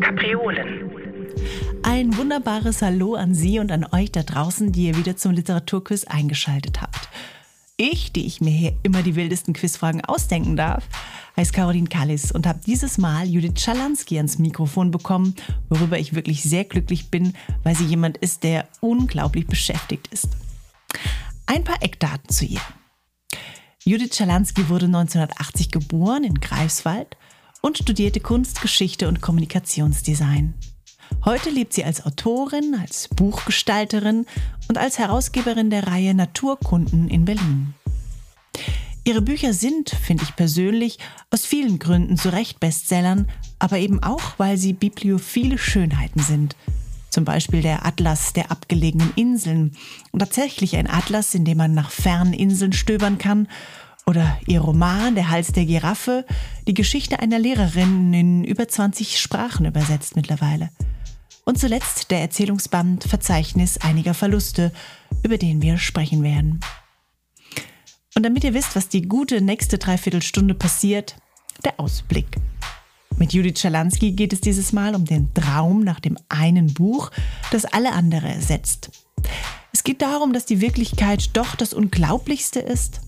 Kapriolen. Ein wunderbares Hallo an Sie und an euch da draußen, die ihr wieder zum Literaturquiz eingeschaltet habt. Ich, die ich mir hier immer die wildesten Quizfragen ausdenken darf, heiße Caroline Kallis und habe dieses Mal Judith Schalansky ans Mikrofon bekommen, worüber ich wirklich sehr glücklich bin, weil sie jemand ist, der unglaublich beschäftigt ist. Ein paar Eckdaten zu ihr. Judith Schalansky wurde 1980 geboren in Greifswald und studierte Kunst, Geschichte und Kommunikationsdesign. Heute lebt sie als Autorin, als Buchgestalterin und als Herausgeberin der Reihe Naturkunden in Berlin. Ihre Bücher sind, finde ich persönlich, aus vielen Gründen zu Recht Bestsellern, aber eben auch, weil sie bibliophile Schönheiten sind. Zum Beispiel der Atlas der abgelegenen Inseln und tatsächlich ein Atlas, in dem man nach fernen Inseln stöbern kann. Oder ihr Roman Der Hals der Giraffe, die Geschichte einer Lehrerin in über 20 Sprachen übersetzt mittlerweile. Und zuletzt der Erzählungsband Verzeichnis einiger Verluste, über den wir sprechen werden. Und damit ihr wisst, was die gute nächste Dreiviertelstunde passiert, der Ausblick. Mit Judith Schalansky geht es dieses Mal um den Traum nach dem einen Buch, das alle andere ersetzt. Es geht darum, dass die Wirklichkeit doch das Unglaublichste ist.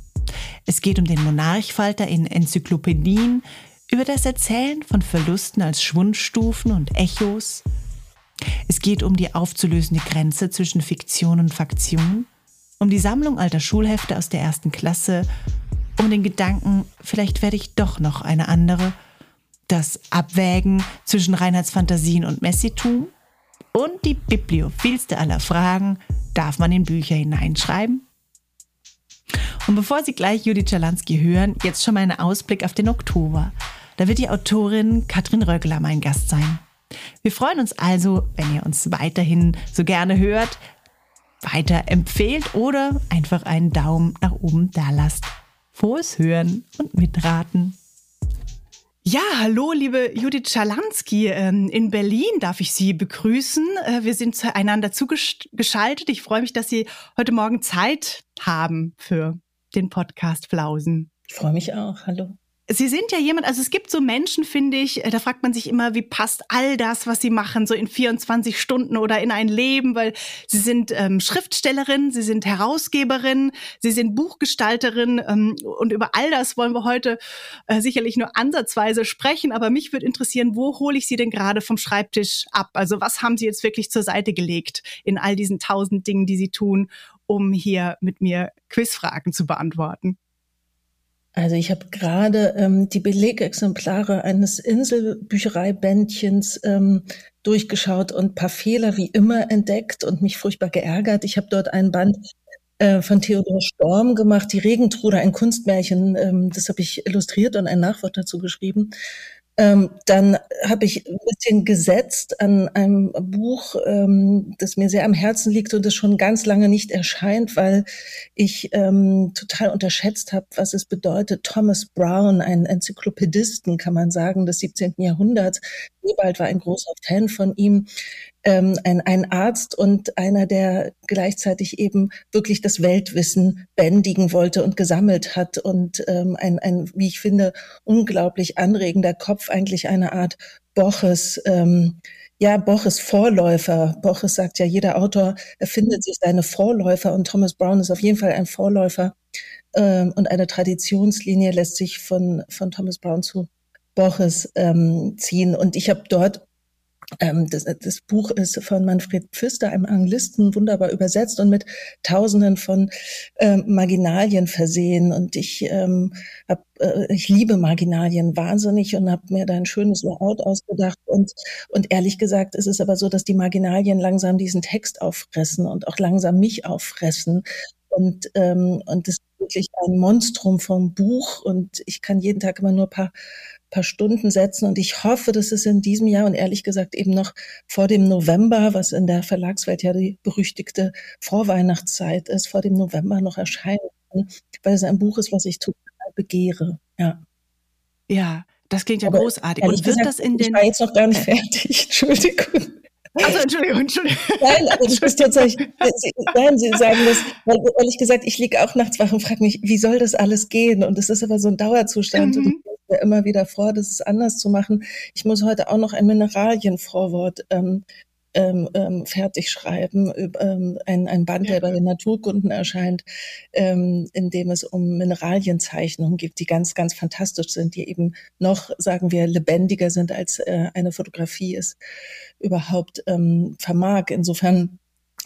Es geht um den Monarchfalter in Enzyklopädien, über das Erzählen von Verlusten als Schwundstufen und Echos, es geht um die aufzulösende Grenze zwischen Fiktion und Faktion, um die Sammlung alter Schulhefte aus der ersten Klasse, um den Gedanken, vielleicht werde ich doch noch eine andere, das Abwägen zwischen Reinheitsfantasien und Messitum und die bibliophilste aller Fragen, darf man in Bücher hineinschreiben? Und bevor Sie gleich Judith Czalansky hören, jetzt schon mal ein Ausblick auf den Oktober. Da wird die Autorin Katrin Rögler mein Gast sein. Wir freuen uns also, wenn ihr uns weiterhin so gerne hört, weiter empfehlt oder einfach einen Daumen nach oben da lasst. Frohes Hören und Mitraten. Ja, hallo, liebe Judith Schalansky. Ähm, in Berlin darf ich Sie begrüßen. Äh, wir sind zueinander zugeschaltet. Ich freue mich, dass Sie heute Morgen Zeit haben für den Podcast Flausen. Ich freue mich auch. Hallo. Sie sind ja jemand, also es gibt so Menschen, finde ich, äh, da fragt man sich immer, wie passt all das, was sie machen, so in 24 Stunden oder in ein Leben, weil sie sind ähm, Schriftstellerin, sie sind Herausgeberin, sie sind Buchgestalterin ähm, und über all das wollen wir heute äh, sicherlich nur ansatzweise sprechen, aber mich würde interessieren, wo hole ich sie denn gerade vom Schreibtisch ab? Also was haben sie jetzt wirklich zur Seite gelegt in all diesen tausend Dingen, die sie tun, um hier mit mir Quizfragen zu beantworten? Also ich habe gerade ähm, die Belegexemplare eines Inselbüchereibändchens ähm, durchgeschaut und paar Fehler wie immer entdeckt und mich furchtbar geärgert. Ich habe dort einen Band äh, von Theodor Storm gemacht, die Regentrude, ein Kunstmärchen. Ähm, das habe ich illustriert und ein Nachwort dazu geschrieben. Ähm, dann habe ich ein bisschen gesetzt an einem Buch, ähm, das mir sehr am Herzen liegt und das schon ganz lange nicht erscheint, weil ich ähm, total unterschätzt habe, was es bedeutet. Thomas Brown, ein Enzyklopädisten, kann man sagen, des 17. Jahrhunderts. Sebald war ein großer Fan von ihm ähm, ein, ein Arzt und einer, der gleichzeitig eben wirklich das Weltwissen bändigen wollte und gesammelt hat und ähm, ein, ein, wie ich finde, unglaublich anregender Kopf, eigentlich eine Art Boches, ähm, ja, Boches Vorläufer. Boches sagt ja, jeder Autor erfindet sich seine Vorläufer und Thomas Brown ist auf jeden Fall ein Vorläufer ähm, und eine Traditionslinie lässt sich von, von Thomas Brown zu Boches ähm, ziehen. Und ich habe dort das, das, Buch ist von Manfred Pfister, einem Anglisten, wunderbar übersetzt und mit Tausenden von ähm, Marginalien versehen. Und ich ähm, hab, äh, ich liebe Marginalien wahnsinnig und habe mir da ein schönes Layout ausgedacht. Und, und ehrlich gesagt ist es aber so, dass die Marginalien langsam diesen Text auffressen und auch langsam mich auffressen. Und, ähm, und das ist wirklich ein Monstrum vom Buch. Und ich kann jeden Tag immer nur paar paar Stunden setzen. Und ich hoffe, dass es in diesem Jahr und ehrlich gesagt eben noch vor dem November, was in der Verlagswelt ja die berüchtigte Vorweihnachtszeit ist, vor dem November noch erscheinen kann, weil es ein Buch ist, was ich total begehre. Ja. Ja, Das klingt ja Aber großartig. Und wird gesagt, das in den. Ich war jetzt noch gar nicht fertig. Entschuldigung. Also Entschuldigung, Entschuldigung. Nein, also das ist tatsächlich, nein, Sie sagen das, weil ehrlich gesagt, ich liege auch nachts wach und frage mich, wie soll das alles gehen? Und es ist aber so ein Dauerzustand mhm. und ich mir immer wieder vor, das ist anders zu machen. Ich muss heute auch noch ein Mineralienvorwort ähm, ähm, ähm, fertig schreiben, ähm, ein, ein Band, der bei den Naturkunden erscheint, ähm, in dem es um Mineralienzeichnungen gibt, die ganz, ganz fantastisch sind, die eben noch, sagen wir, lebendiger sind, als äh, eine Fotografie es überhaupt ähm, vermag. Insofern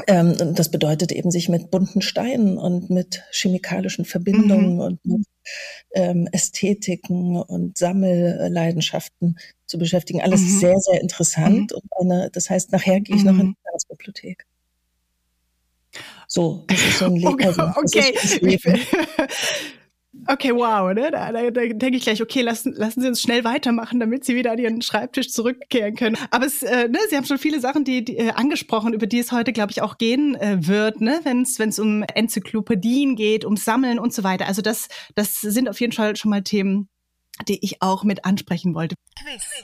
ähm, das bedeutet eben, sich mit bunten Steinen und mit chemikalischen Verbindungen mhm. und mit ähm, Ästhetiken und Sammelleidenschaften zu beschäftigen. Alles mhm. sehr, sehr interessant. Mhm. Und eine, das heißt, nachher gehe ich noch in mhm. die Staatsbibliothek. So, das ist so ein Leben. Also, okay. Okay, wow, ne? Da, da, da denke ich gleich, okay, lassen, lassen Sie uns schnell weitermachen, damit Sie wieder an Ihren Schreibtisch zurückkehren können. Aber es, äh, ne, Sie haben schon viele Sachen, die, die äh, angesprochen, über die es heute, glaube ich, auch gehen äh, wird, ne? wenn es um Enzyklopädien geht, um Sammeln und so weiter. Also das, das sind auf jeden Fall schon mal Themen, die ich auch mit ansprechen wollte.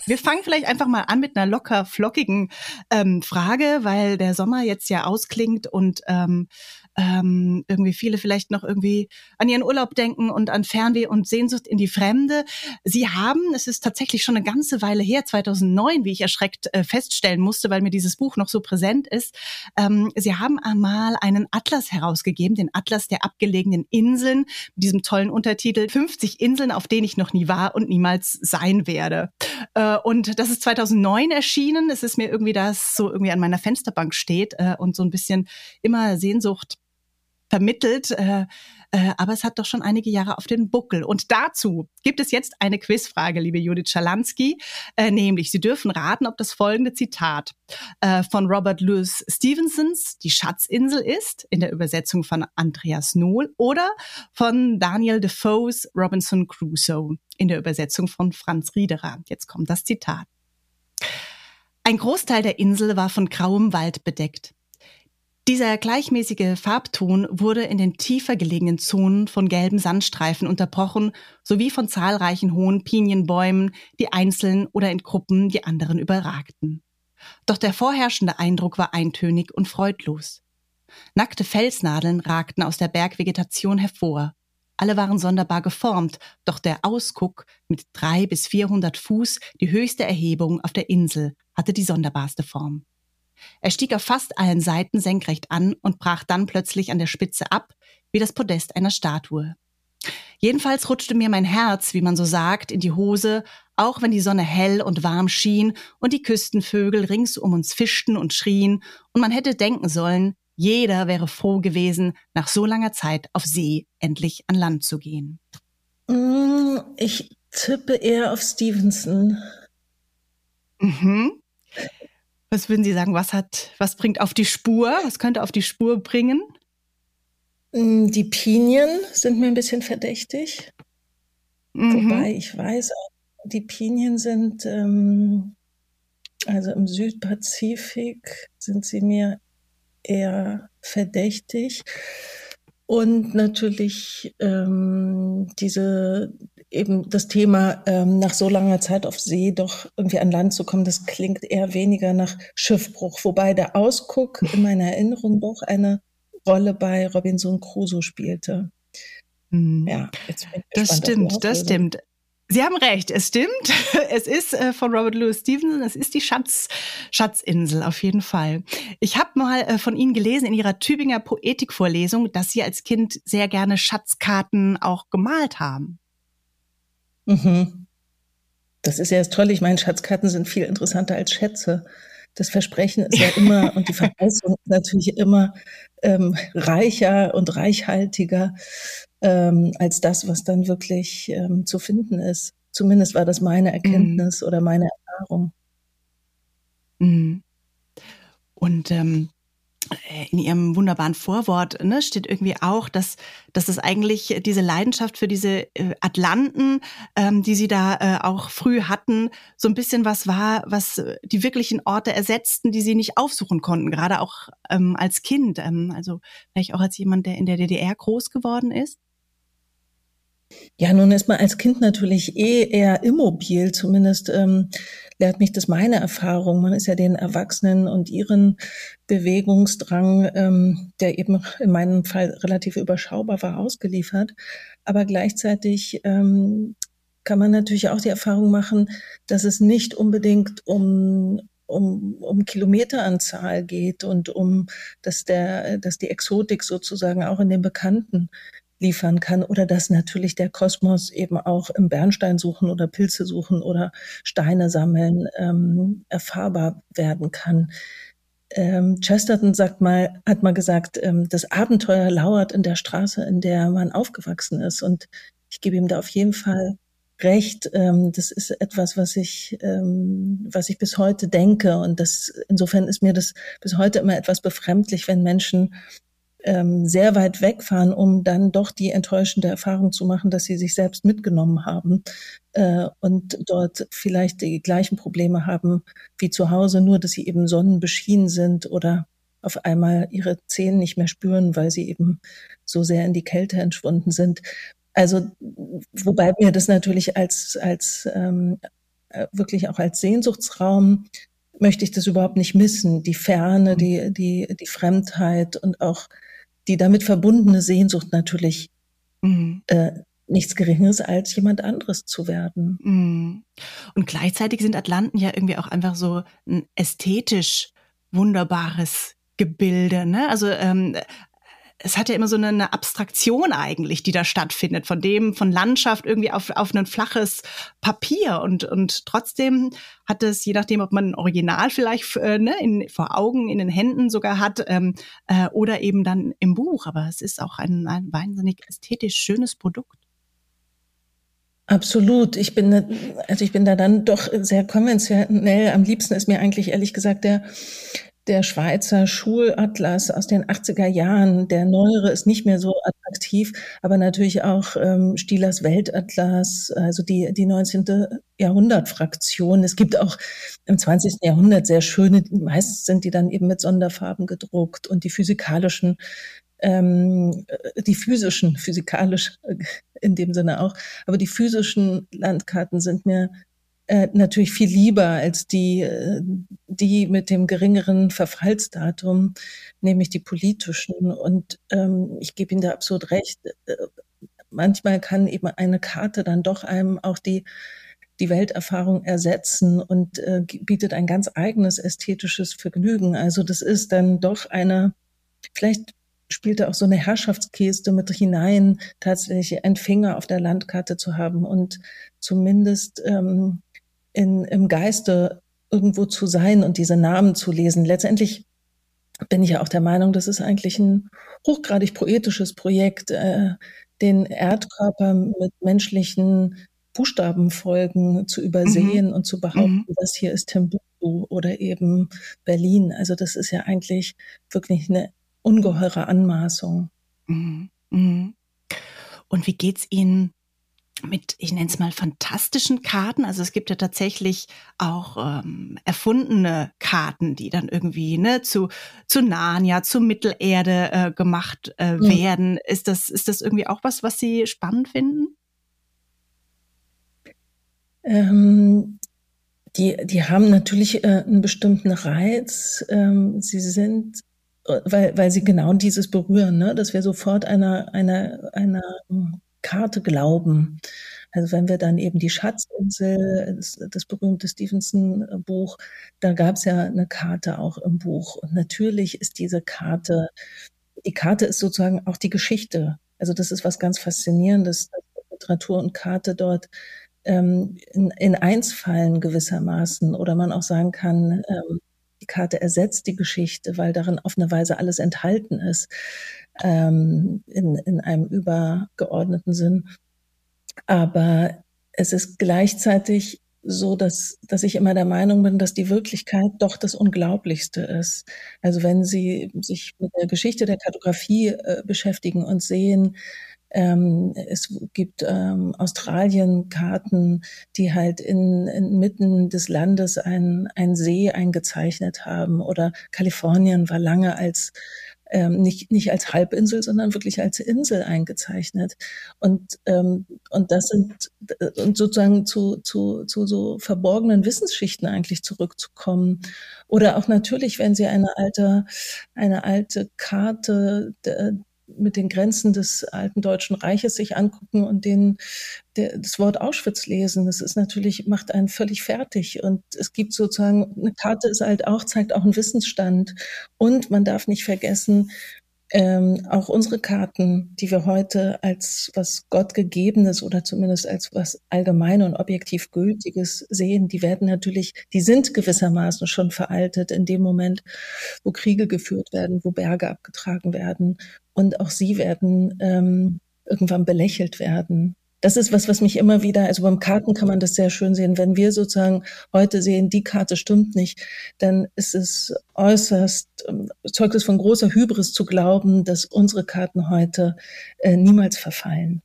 Wir fangen vielleicht einfach mal an mit einer locker flockigen ähm, Frage, weil der Sommer jetzt ja ausklingt und ähm, ähm, irgendwie viele vielleicht noch irgendwie an ihren Urlaub denken und an Fernweh und Sehnsucht in die Fremde. Sie haben, es ist tatsächlich schon eine ganze Weile her, 2009, wie ich erschreckt äh, feststellen musste, weil mir dieses Buch noch so präsent ist. Ähm, Sie haben einmal einen Atlas herausgegeben, den Atlas der abgelegenen Inseln, mit diesem tollen Untertitel 50 Inseln, auf denen ich noch nie war und niemals sein werde. Äh, und das ist 2009 erschienen. Es ist mir irgendwie das so irgendwie an meiner Fensterbank steht äh, und so ein bisschen immer Sehnsucht vermittelt. Äh, äh, aber es hat doch schon einige Jahre auf den Buckel. Und dazu gibt es jetzt eine Quizfrage, liebe Judith Schalansky, äh, nämlich Sie dürfen raten, ob das folgende Zitat äh, von Robert Louis Stevensons Die Schatzinsel ist, in der Übersetzung von Andreas Nohl, oder von Daniel Defoes Robinson Crusoe, in der Übersetzung von Franz Riederer. Jetzt kommt das Zitat. Ein Großteil der Insel war von grauem Wald bedeckt. Dieser gleichmäßige Farbton wurde in den tiefer gelegenen Zonen von gelben Sandstreifen unterbrochen, sowie von zahlreichen hohen Pinienbäumen, die einzeln oder in Gruppen die anderen überragten. Doch der vorherrschende Eindruck war eintönig und freudlos. Nackte Felsnadeln ragten aus der Bergvegetation hervor. Alle waren sonderbar geformt, doch der Ausguck mit drei bis vierhundert Fuß, die höchste Erhebung auf der Insel, hatte die sonderbarste Form. Er stieg auf fast allen Seiten senkrecht an und brach dann plötzlich an der Spitze ab, wie das Podest einer Statue. Jedenfalls rutschte mir mein Herz, wie man so sagt, in die Hose, auch wenn die Sonne hell und warm schien und die Küstenvögel rings um uns fischten und schrien, und man hätte denken sollen, jeder wäre froh gewesen, nach so langer Zeit auf See endlich an Land zu gehen. Mm, ich tippe eher auf Stevenson. Mhm. Was würden Sie sagen, was hat, was bringt auf die Spur? Was könnte auf die Spur bringen? Mm, die Pinien sind mir ein bisschen verdächtig. Mhm. Wobei ich weiß, die Pinien sind, ähm, also im Südpazifik sind sie mir eher verdächtig. Und natürlich ähm, diese eben das Thema, ähm, nach so langer Zeit auf See doch irgendwie an Land zu kommen, das klingt eher weniger nach Schiffbruch, wobei der Ausguck in meiner Erinnerung doch eine Rolle bei Robinson Crusoe spielte. Mhm. Ja, jetzt bin ich das stimmt, das stimmt. Sie haben recht, es stimmt. Es ist äh, von Robert Louis Stevenson, es ist die Schatz, Schatzinsel auf jeden Fall. Ich habe mal äh, von Ihnen gelesen in Ihrer Tübinger Poetikvorlesung, dass Sie als Kind sehr gerne Schatzkarten auch gemalt haben. Mhm. Das ist ja das Tolle. Ich meine, Schatzkarten sind viel interessanter als Schätze. Das Versprechen ist ja immer und die Verheißung ist natürlich immer ähm, reicher und reichhaltiger ähm, als das, was dann wirklich ähm, zu finden ist. Zumindest war das meine mhm. Erkenntnis mhm. oder meine Erfahrung. Mhm. Und ähm, äh, in ihrem wunderbaren Vorwort ne, steht irgendwie auch, dass, dass es eigentlich diese Leidenschaft für diese äh, Atlanten, ähm, die sie da äh, auch früh hatten, so ein bisschen was war, was äh, die wirklichen Orte ersetzten, die sie nicht aufsuchen konnten, gerade auch ähm, als Kind, ähm, also vielleicht auch als jemand, der in der DDR groß geworden ist. Ja, nun ist man als Kind natürlich eh eher immobil, zumindest ähm, lehrt mich das meine Erfahrung. Man ist ja den Erwachsenen und ihren Bewegungsdrang, ähm, der eben in meinem Fall relativ überschaubar war, ausgeliefert. Aber gleichzeitig ähm, kann man natürlich auch die Erfahrung machen, dass es nicht unbedingt um um, um Kilometeranzahl geht und um, dass der, dass die Exotik sozusagen auch in den Bekannten liefern kann oder dass natürlich der Kosmos eben auch im Bernstein suchen oder Pilze suchen oder Steine sammeln ähm, erfahrbar werden kann. Ähm, Chesterton sagt mal, hat mal gesagt, ähm, das Abenteuer lauert in der Straße, in der man aufgewachsen ist. Und ich gebe ihm da auf jeden Fall recht. Ähm, das ist etwas, was ich, ähm, was ich bis heute denke. Und das, insofern ist mir das bis heute immer etwas befremdlich, wenn Menschen ähm, sehr weit wegfahren, um dann doch die enttäuschende Erfahrung zu machen, dass sie sich selbst mitgenommen haben äh, und dort vielleicht die gleichen Probleme haben wie zu Hause, nur dass sie eben sonnenbeschienen sind oder auf einmal ihre Zehen nicht mehr spüren, weil sie eben so sehr in die Kälte entschwunden sind. Also, wobei mir das natürlich als, als ähm, äh, wirklich auch als Sehnsuchtsraum möchte ich das überhaupt nicht missen. Die Ferne, mhm. die, die, die Fremdheit und auch die damit verbundene Sehnsucht natürlich mhm. äh, nichts Geringeres als jemand anderes zu werden. Mhm. Und gleichzeitig sind Atlanten ja irgendwie auch einfach so ein ästhetisch wunderbares Gebilde. Ne? Also ähm, es hat ja immer so eine, eine, Abstraktion eigentlich, die da stattfindet, von dem, von Landschaft irgendwie auf, auf ein flaches Papier. Und, und trotzdem hat es, je nachdem, ob man ein Original vielleicht äh, ne, in, vor Augen, in den Händen sogar hat, ähm, äh, oder eben dann im Buch. Aber es ist auch ein, ein wahnsinnig ästhetisch schönes Produkt. Absolut. Ich bin, also ich bin da dann doch sehr konventionell. Am liebsten ist mir eigentlich ehrlich gesagt der der Schweizer Schulatlas aus den 80er Jahren, der neuere ist nicht mehr so attraktiv, aber natürlich auch ähm, Stielers Weltatlas, also die, die 19. Jahrhundert-Fraktion. Es gibt auch im 20. Jahrhundert sehr schöne, meist sind die dann eben mit Sonderfarben gedruckt und die physikalischen, ähm, die physischen, physikalisch in dem Sinne auch, aber die physischen Landkarten sind mir äh, natürlich viel lieber als die, äh, die mit dem geringeren Verfallsdatum, nämlich die politischen. Und ähm, ich gebe Ihnen da absolut recht. Äh, manchmal kann eben eine Karte dann doch einem auch die die Welterfahrung ersetzen und äh, bietet ein ganz eigenes ästhetisches Vergnügen. Also das ist dann doch eine, vielleicht spielt da auch so eine Herrschaftsgeste mit hinein, tatsächlich einen Finger auf der Landkarte zu haben und zumindest ähm, in, im Geiste irgendwo zu sein und diese Namen zu lesen. Letztendlich bin ich ja auch der Meinung, das ist eigentlich ein hochgradig poetisches Projekt, äh, den Erdkörper mit menschlichen Buchstabenfolgen zu übersehen mhm. und zu behaupten, mhm. das hier ist Timbuktu oder eben Berlin. Also das ist ja eigentlich wirklich eine ungeheure Anmaßung. Mhm. mhm. Und wie geht's Ihnen mit, ich nenne es mal, fantastischen Karten. Also es gibt ja tatsächlich auch ähm, erfundene Karten, die dann irgendwie ne, zu, zu Narnia, zu Mittelerde äh, gemacht äh, mhm. werden. Ist das, ist das irgendwie auch was, was Sie spannend finden? Ähm, die, die haben natürlich äh, einen bestimmten Reiz. Ähm, sie sind äh, weil, weil sie genau dieses berühren, ne? dass wir sofort einer, einer, einer Karte glauben. Also wenn wir dann eben die Schatzinsel, das, das berühmte Stevenson-Buch, da gab es ja eine Karte auch im Buch. Und natürlich ist diese Karte, die Karte ist sozusagen auch die Geschichte. Also das ist was ganz Faszinierendes, dass Literatur und Karte dort ähm, in, in eins fallen gewissermaßen. Oder man auch sagen kann, ähm, die Karte ersetzt die Geschichte, weil darin auf eine Weise alles enthalten ist ähm, in, in einem übergeordneten Sinn. Aber es ist gleichzeitig so, dass, dass ich immer der Meinung bin, dass die Wirklichkeit doch das Unglaublichste ist. Also wenn Sie sich mit der Geschichte der Kartografie äh, beschäftigen und sehen, ähm, es gibt ähm, Australien-Karten, die halt in, inmitten des Landes einen, See eingezeichnet haben. Oder Kalifornien war lange als ähm, nicht, nicht als Halbinsel, sondern wirklich als Insel eingezeichnet. Und, ähm, und das sind, und sozusagen zu, zu, zu so verborgenen Wissensschichten eigentlich zurückzukommen. Oder auch natürlich, wenn Sie eine alte, eine alte Karte mit den Grenzen des alten Deutschen Reiches sich angucken und den, der, das Wort Auschwitz lesen. Das ist natürlich, macht einen völlig fertig. Und es gibt sozusagen, eine Karte ist halt auch, zeigt auch einen Wissensstand. Und man darf nicht vergessen, ähm, auch unsere Karten, die wir heute als was Gottgegebenes oder zumindest als was allgemein und objektiv Gültiges sehen, die werden natürlich, die sind gewissermaßen schon veraltet in dem Moment, wo Kriege geführt werden, wo Berge abgetragen werden. Und auch sie werden ähm, irgendwann belächelt werden das ist was, was mich immer wieder, also beim Karten kann man das sehr schön sehen. Wenn wir sozusagen heute sehen, die Karte stimmt nicht, dann ist es äußerst, ähm, zeugt es von großer Hybris zu glauben, dass unsere Karten heute äh, niemals verfallen.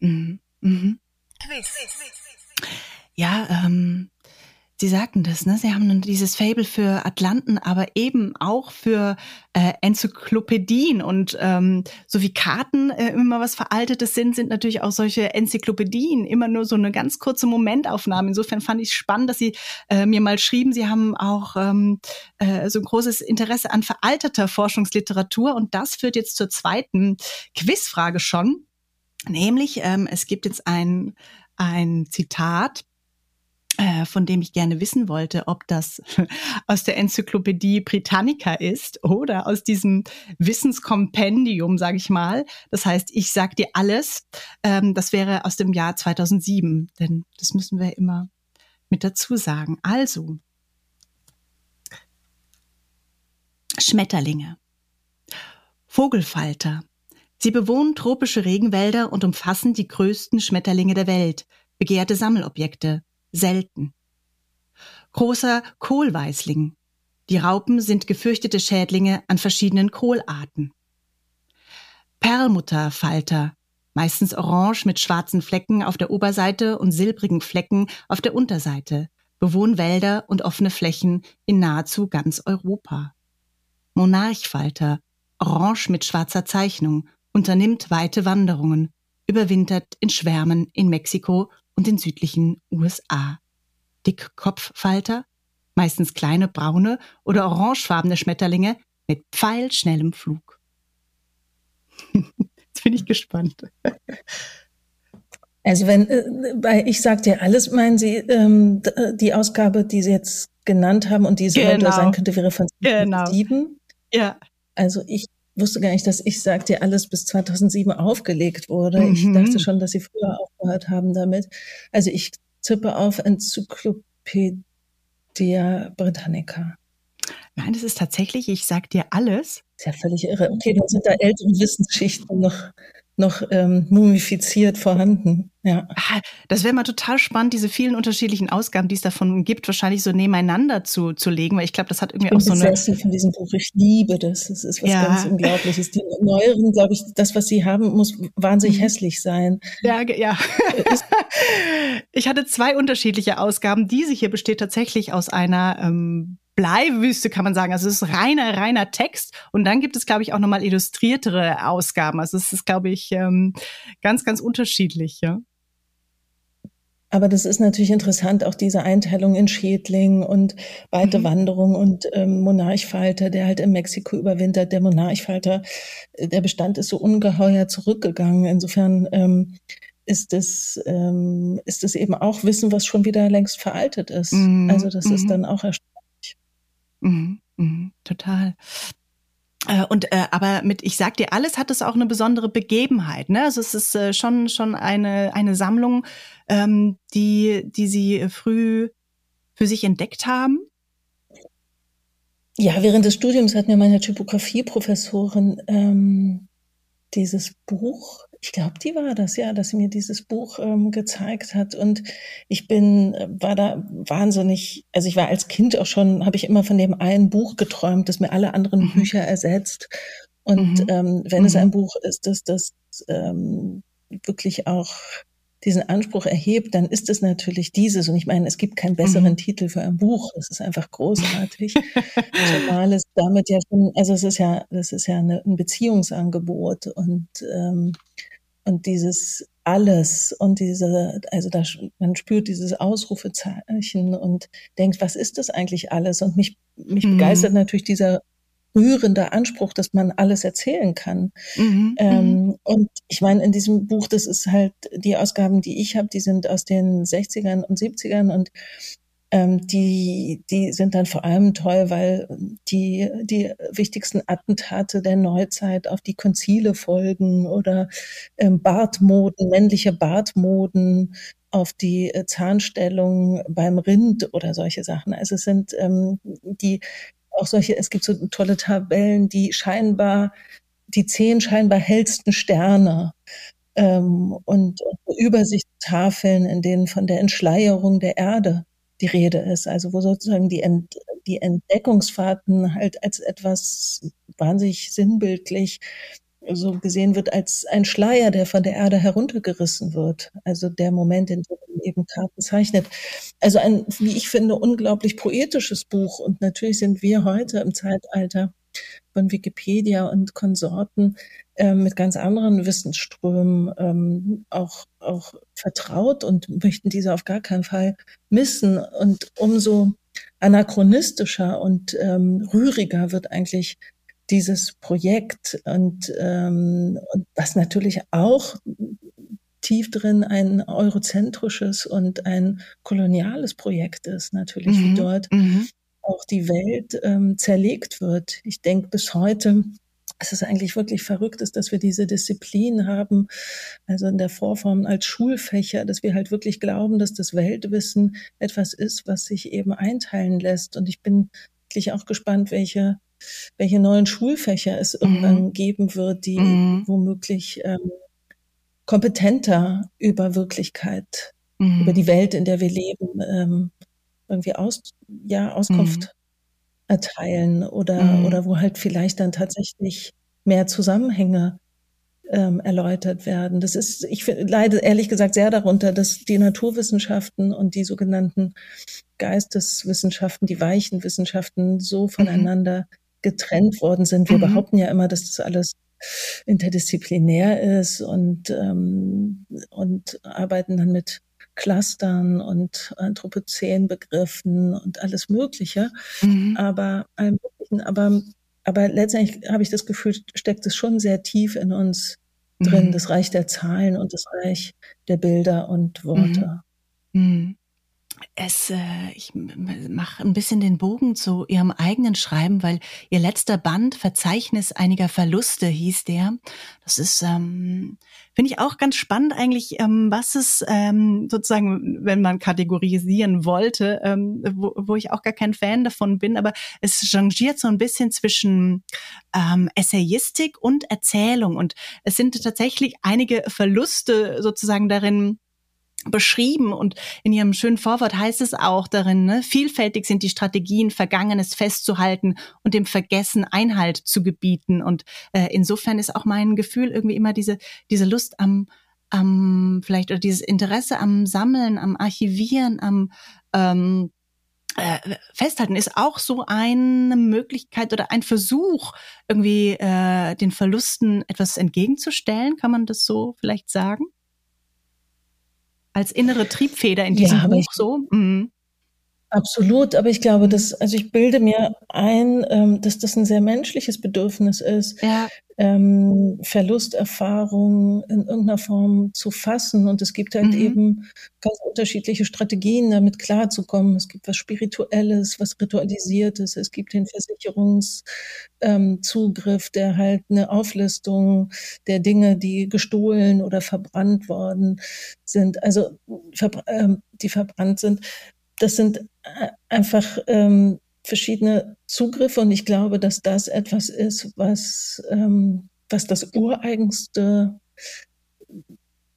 Mhm. Mhm. Ja, ähm, Sie sagten das, ne? Sie haben dieses Fable für Atlanten, aber eben auch für äh, Enzyklopädien und ähm, so wie Karten äh, immer was Veraltetes sind, sind natürlich auch solche Enzyklopädien immer nur so eine ganz kurze Momentaufnahme. Insofern fand ich spannend, dass Sie äh, mir mal schrieben, Sie haben auch ähm, äh, so ein großes Interesse an veralteter Forschungsliteratur und das führt jetzt zur zweiten Quizfrage schon, nämlich ähm, es gibt jetzt ein ein Zitat von dem ich gerne wissen wollte, ob das aus der Enzyklopädie Britannica ist oder aus diesem Wissenskompendium, sage ich mal. Das heißt, ich sag dir alles. Ähm, das wäre aus dem Jahr 2007, denn das müssen wir immer mit dazu sagen. Also, Schmetterlinge. Vogelfalter. Sie bewohnen tropische Regenwälder und umfassen die größten Schmetterlinge der Welt, begehrte Sammelobjekte selten. Großer Kohlweißling. Die Raupen sind gefürchtete Schädlinge an verschiedenen Kohlarten. Perlmutterfalter, meistens orange mit schwarzen Flecken auf der Oberseite und silbrigen Flecken auf der Unterseite, bewohnen Wälder und offene Flächen in nahezu ganz Europa. Monarchfalter, orange mit schwarzer Zeichnung, unternimmt weite Wanderungen, überwintert in Schwärmen in Mexiko und den südlichen USA. Dickkopffalter, meistens kleine braune oder orangefarbene Schmetterlinge mit pfeilschnellem Flug. Jetzt bin ich gespannt. Also wenn, äh, bei Ich sag dir alles, meinen Sie ähm, äh, die Ausgabe, die Sie jetzt genannt haben und die es genau. sein könnte, wäre von 2007? Genau. Ja. Also ich wusste gar nicht, dass ich sag dir alles bis 2007 aufgelegt wurde. Mhm. Ich dachte schon, dass sie früher aufgehört haben damit. Also ich tippe auf Enzyklopädia Britannica. Nein, das ist tatsächlich, ich sag dir alles. ist ja völlig irre. Okay, dann sind da ältere Wissensschichten noch noch ähm, mumifiziert vorhanden. Ja. Ah, das wäre mal total spannend, diese vielen unterschiedlichen Ausgaben, die es davon gibt, wahrscheinlich so nebeneinander zu, zu legen, weil ich glaube, das hat irgendwie ich bin auch so eine. von diesem Buch. Ich liebe das. Das ist was ja. ganz Unglaubliches. Die neueren, glaube ich, das, was sie haben, muss wahnsinnig mhm. hässlich sein. Ja, ja. ich hatte zwei unterschiedliche Ausgaben. Diese hier besteht tatsächlich aus einer ähm, Bleiwüste, kann man sagen. Also es ist reiner, reiner Text. Und dann gibt es, glaube ich, auch nochmal illustriertere Ausgaben. Also es ist, glaube ich, ähm, ganz, ganz unterschiedlich, ja. Aber das ist natürlich interessant, auch diese Einteilung in Schädling und weite mhm. Wanderung und ähm, Monarchfalter, der halt in Mexiko überwintert. Der Monarchfalter, äh, der Bestand ist so ungeheuer zurückgegangen. Insofern ähm, ist es, ähm, ist es eben auch Wissen, was schon wieder längst veraltet ist. Mhm. Also das mhm. ist dann auch erstaunlich. Mhm, mhm, total. Äh, und äh, aber mit ich sag dir alles hat es auch eine besondere Begebenheit, ne? Also es ist äh, schon schon eine eine Sammlung, ähm, die die sie früh für sich entdeckt haben. Ja, während des Studiums hat mir meine Typografie-Professorin ähm, dieses Buch ich glaube, die war das, ja, dass sie mir dieses Buch ähm, gezeigt hat. Und ich bin, äh, war da wahnsinnig, also ich war als Kind auch schon, habe ich immer von dem einen Buch geträumt, das mir alle anderen mhm. Bücher ersetzt. Und mhm. ähm, wenn mhm. es ein Buch ist, das das ähm, wirklich auch diesen Anspruch erhebt, dann ist es natürlich dieses. Und ich meine, es gibt keinen besseren mhm. Titel für ein Buch. Das ist einfach großartig. Zumal es damit ja schon, also es ist ja, das ist ja eine, ein Beziehungsangebot und ähm, und dieses alles und diese, also da, man spürt dieses Ausrufezeichen und denkt, was ist das eigentlich alles? Und mich, mich mhm. begeistert natürlich dieser rührende Anspruch, dass man alles erzählen kann. Mhm, ähm, mhm. und ich meine, in diesem Buch, das ist halt die Ausgaben, die ich habe, die sind aus den 60ern und 70ern und ähm, die, die sind dann vor allem toll, weil die, die wichtigsten Attentate der Neuzeit auf die Konzile folgen oder ähm, Bartmoden, männliche Bartmoden auf die äh, Zahnstellung beim Rind oder solche Sachen. Also es sind ähm, die auch solche, es gibt so tolle Tabellen, die scheinbar, die zehn scheinbar hellsten Sterne ähm, und, und Übersichtstafeln, in denen von der Entschleierung der Erde die Rede ist. Also wo sozusagen die, Ent, die Entdeckungsfahrten halt als etwas wahnsinnig sinnbildlich so gesehen wird als ein Schleier, der von der Erde heruntergerissen wird. Also der Moment, in dem eben Karten zeichnet. Also ein, wie ich finde, unglaublich poetisches Buch. Und natürlich sind wir heute im Zeitalter von Wikipedia und Konsorten äh, mit ganz anderen Wissensströmen ähm, auch, auch vertraut und möchten diese auf gar keinen Fall missen. Und umso anachronistischer und ähm, rühriger wird eigentlich dieses Projekt und, ähm, und was natürlich auch tief drin ein eurozentrisches und ein koloniales Projekt ist, natürlich, mhm. wie dort mhm auch die Welt ähm, zerlegt wird. Ich denke bis heute, es ist eigentlich wirklich verrückt ist, dass wir diese Disziplin haben, also in der Vorform als Schulfächer, dass wir halt wirklich glauben, dass das Weltwissen etwas ist, was sich eben einteilen lässt. Und ich bin wirklich auch gespannt, welche, welche neuen Schulfächer es mhm. irgendwann geben wird, die mhm. womöglich ähm, kompetenter über Wirklichkeit, mhm. über die Welt, in der wir leben, ähm, irgendwie aus, ja, Auskunft mhm. erteilen oder, mhm. oder wo halt vielleicht dann tatsächlich mehr Zusammenhänge ähm, erläutert werden. Das ist, ich leide ehrlich gesagt sehr darunter, dass die Naturwissenschaften und die sogenannten Geisteswissenschaften, die weichen Wissenschaften so voneinander. Getrennt worden sind. Wir mhm. behaupten ja immer, dass das alles interdisziplinär ist und, ähm, und arbeiten dann mit Clustern und Anthropozän-Begriffen und alles Mögliche. Mhm. Aber, aber, aber letztendlich habe ich das Gefühl, steckt es schon sehr tief in uns drin, mhm. das Reich der Zahlen und das Reich der Bilder und Worte. Mhm. Es, äh, ich mache ein bisschen den Bogen zu Ihrem eigenen Schreiben, weil Ihr letzter Band Verzeichnis einiger Verluste hieß der. Das ist, ähm, finde ich auch ganz spannend eigentlich, ähm, was es ähm, sozusagen, wenn man kategorisieren wollte, ähm, wo, wo ich auch gar kein Fan davon bin, aber es changiert so ein bisschen zwischen ähm, Essayistik und Erzählung und es sind tatsächlich einige Verluste sozusagen darin beschrieben und in ihrem schönen Vorwort heißt es auch darin, ne, vielfältig sind die Strategien, Vergangenes festzuhalten und dem Vergessen Einhalt zu gebieten. Und äh, insofern ist auch mein Gefühl irgendwie immer diese, diese Lust am, am vielleicht oder dieses Interesse am Sammeln, am Archivieren, am ähm, äh, festhalten ist auch so eine Möglichkeit oder ein Versuch, irgendwie äh, den Verlusten etwas entgegenzustellen. Kann man das so vielleicht sagen? Als innere Triebfeder in diesem ja, Buch so. Mhm. Absolut, aber ich glaube, dass, also ich bilde mir ein, ähm, dass das ein sehr menschliches Bedürfnis ist, ja ähm, Verlusterfahrung in irgendeiner Form zu fassen. Und es gibt halt mhm. eben ganz unterschiedliche Strategien, damit klarzukommen. Es gibt was Spirituelles, was Ritualisiertes. Es gibt den Versicherungszugriff, ähm, der halt eine Auflistung der Dinge, die gestohlen oder verbrannt worden sind, also verbr ähm, die verbrannt sind. Das sind äh, einfach ähm, verschiedene Zugriffe und ich glaube, dass das etwas ist, was, ähm, was das ureigenste,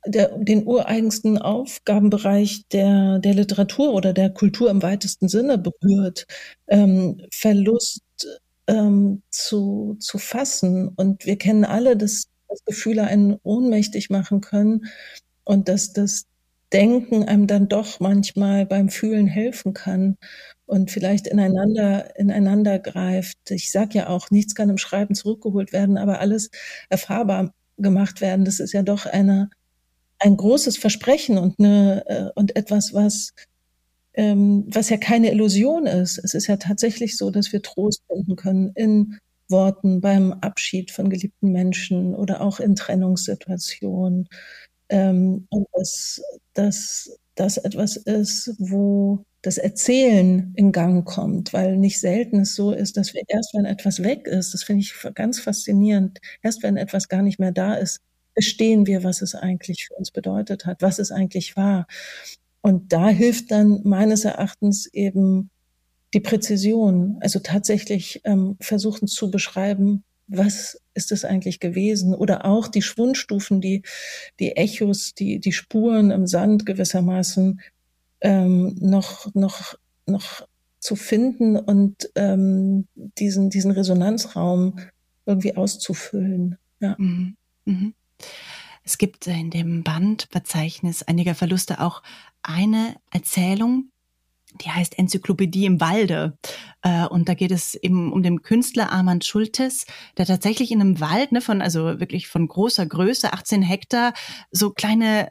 der, den ureigensten Aufgabenbereich der, der Literatur oder der Kultur im weitesten Sinne berührt, ähm, Verlust ähm, zu, zu fassen. Und wir kennen alle, dass, dass Gefühle einen ohnmächtig machen können und dass das Denken einem dann doch manchmal beim Fühlen helfen kann und vielleicht ineinander, ineinander greift. Ich sage ja auch, nichts kann im Schreiben zurückgeholt werden, aber alles erfahrbar gemacht werden. Das ist ja doch eine, ein großes Versprechen und, eine, äh, und etwas, was, ähm, was ja keine Illusion ist. Es ist ja tatsächlich so, dass wir Trost finden können in Worten beim Abschied von geliebten Menschen oder auch in Trennungssituationen. Ähm, und dass, dass das etwas ist, wo das Erzählen in Gang kommt, weil nicht selten es so ist, dass wir erst, wenn etwas weg ist, das finde ich ganz faszinierend, erst wenn etwas gar nicht mehr da ist, verstehen wir, was es eigentlich für uns bedeutet hat, was es eigentlich war. Und da hilft dann meines Erachtens eben die Präzision, also tatsächlich ähm, versuchen zu beschreiben, was ist es eigentlich gewesen? Oder auch die Schwundstufen, die, die Echos, die, die Spuren im Sand gewissermaßen ähm, noch, noch, noch zu finden und ähm, diesen, diesen Resonanzraum irgendwie auszufüllen. Ja. Mhm. Mhm. Es gibt in dem Bandverzeichnis einiger Verluste auch eine Erzählung, die heißt Enzyklopädie im Walde. Äh, und da geht es eben um den Künstler Armand Schultes, der tatsächlich in einem Wald, ne, von, also wirklich von großer Größe, 18 Hektar, so kleine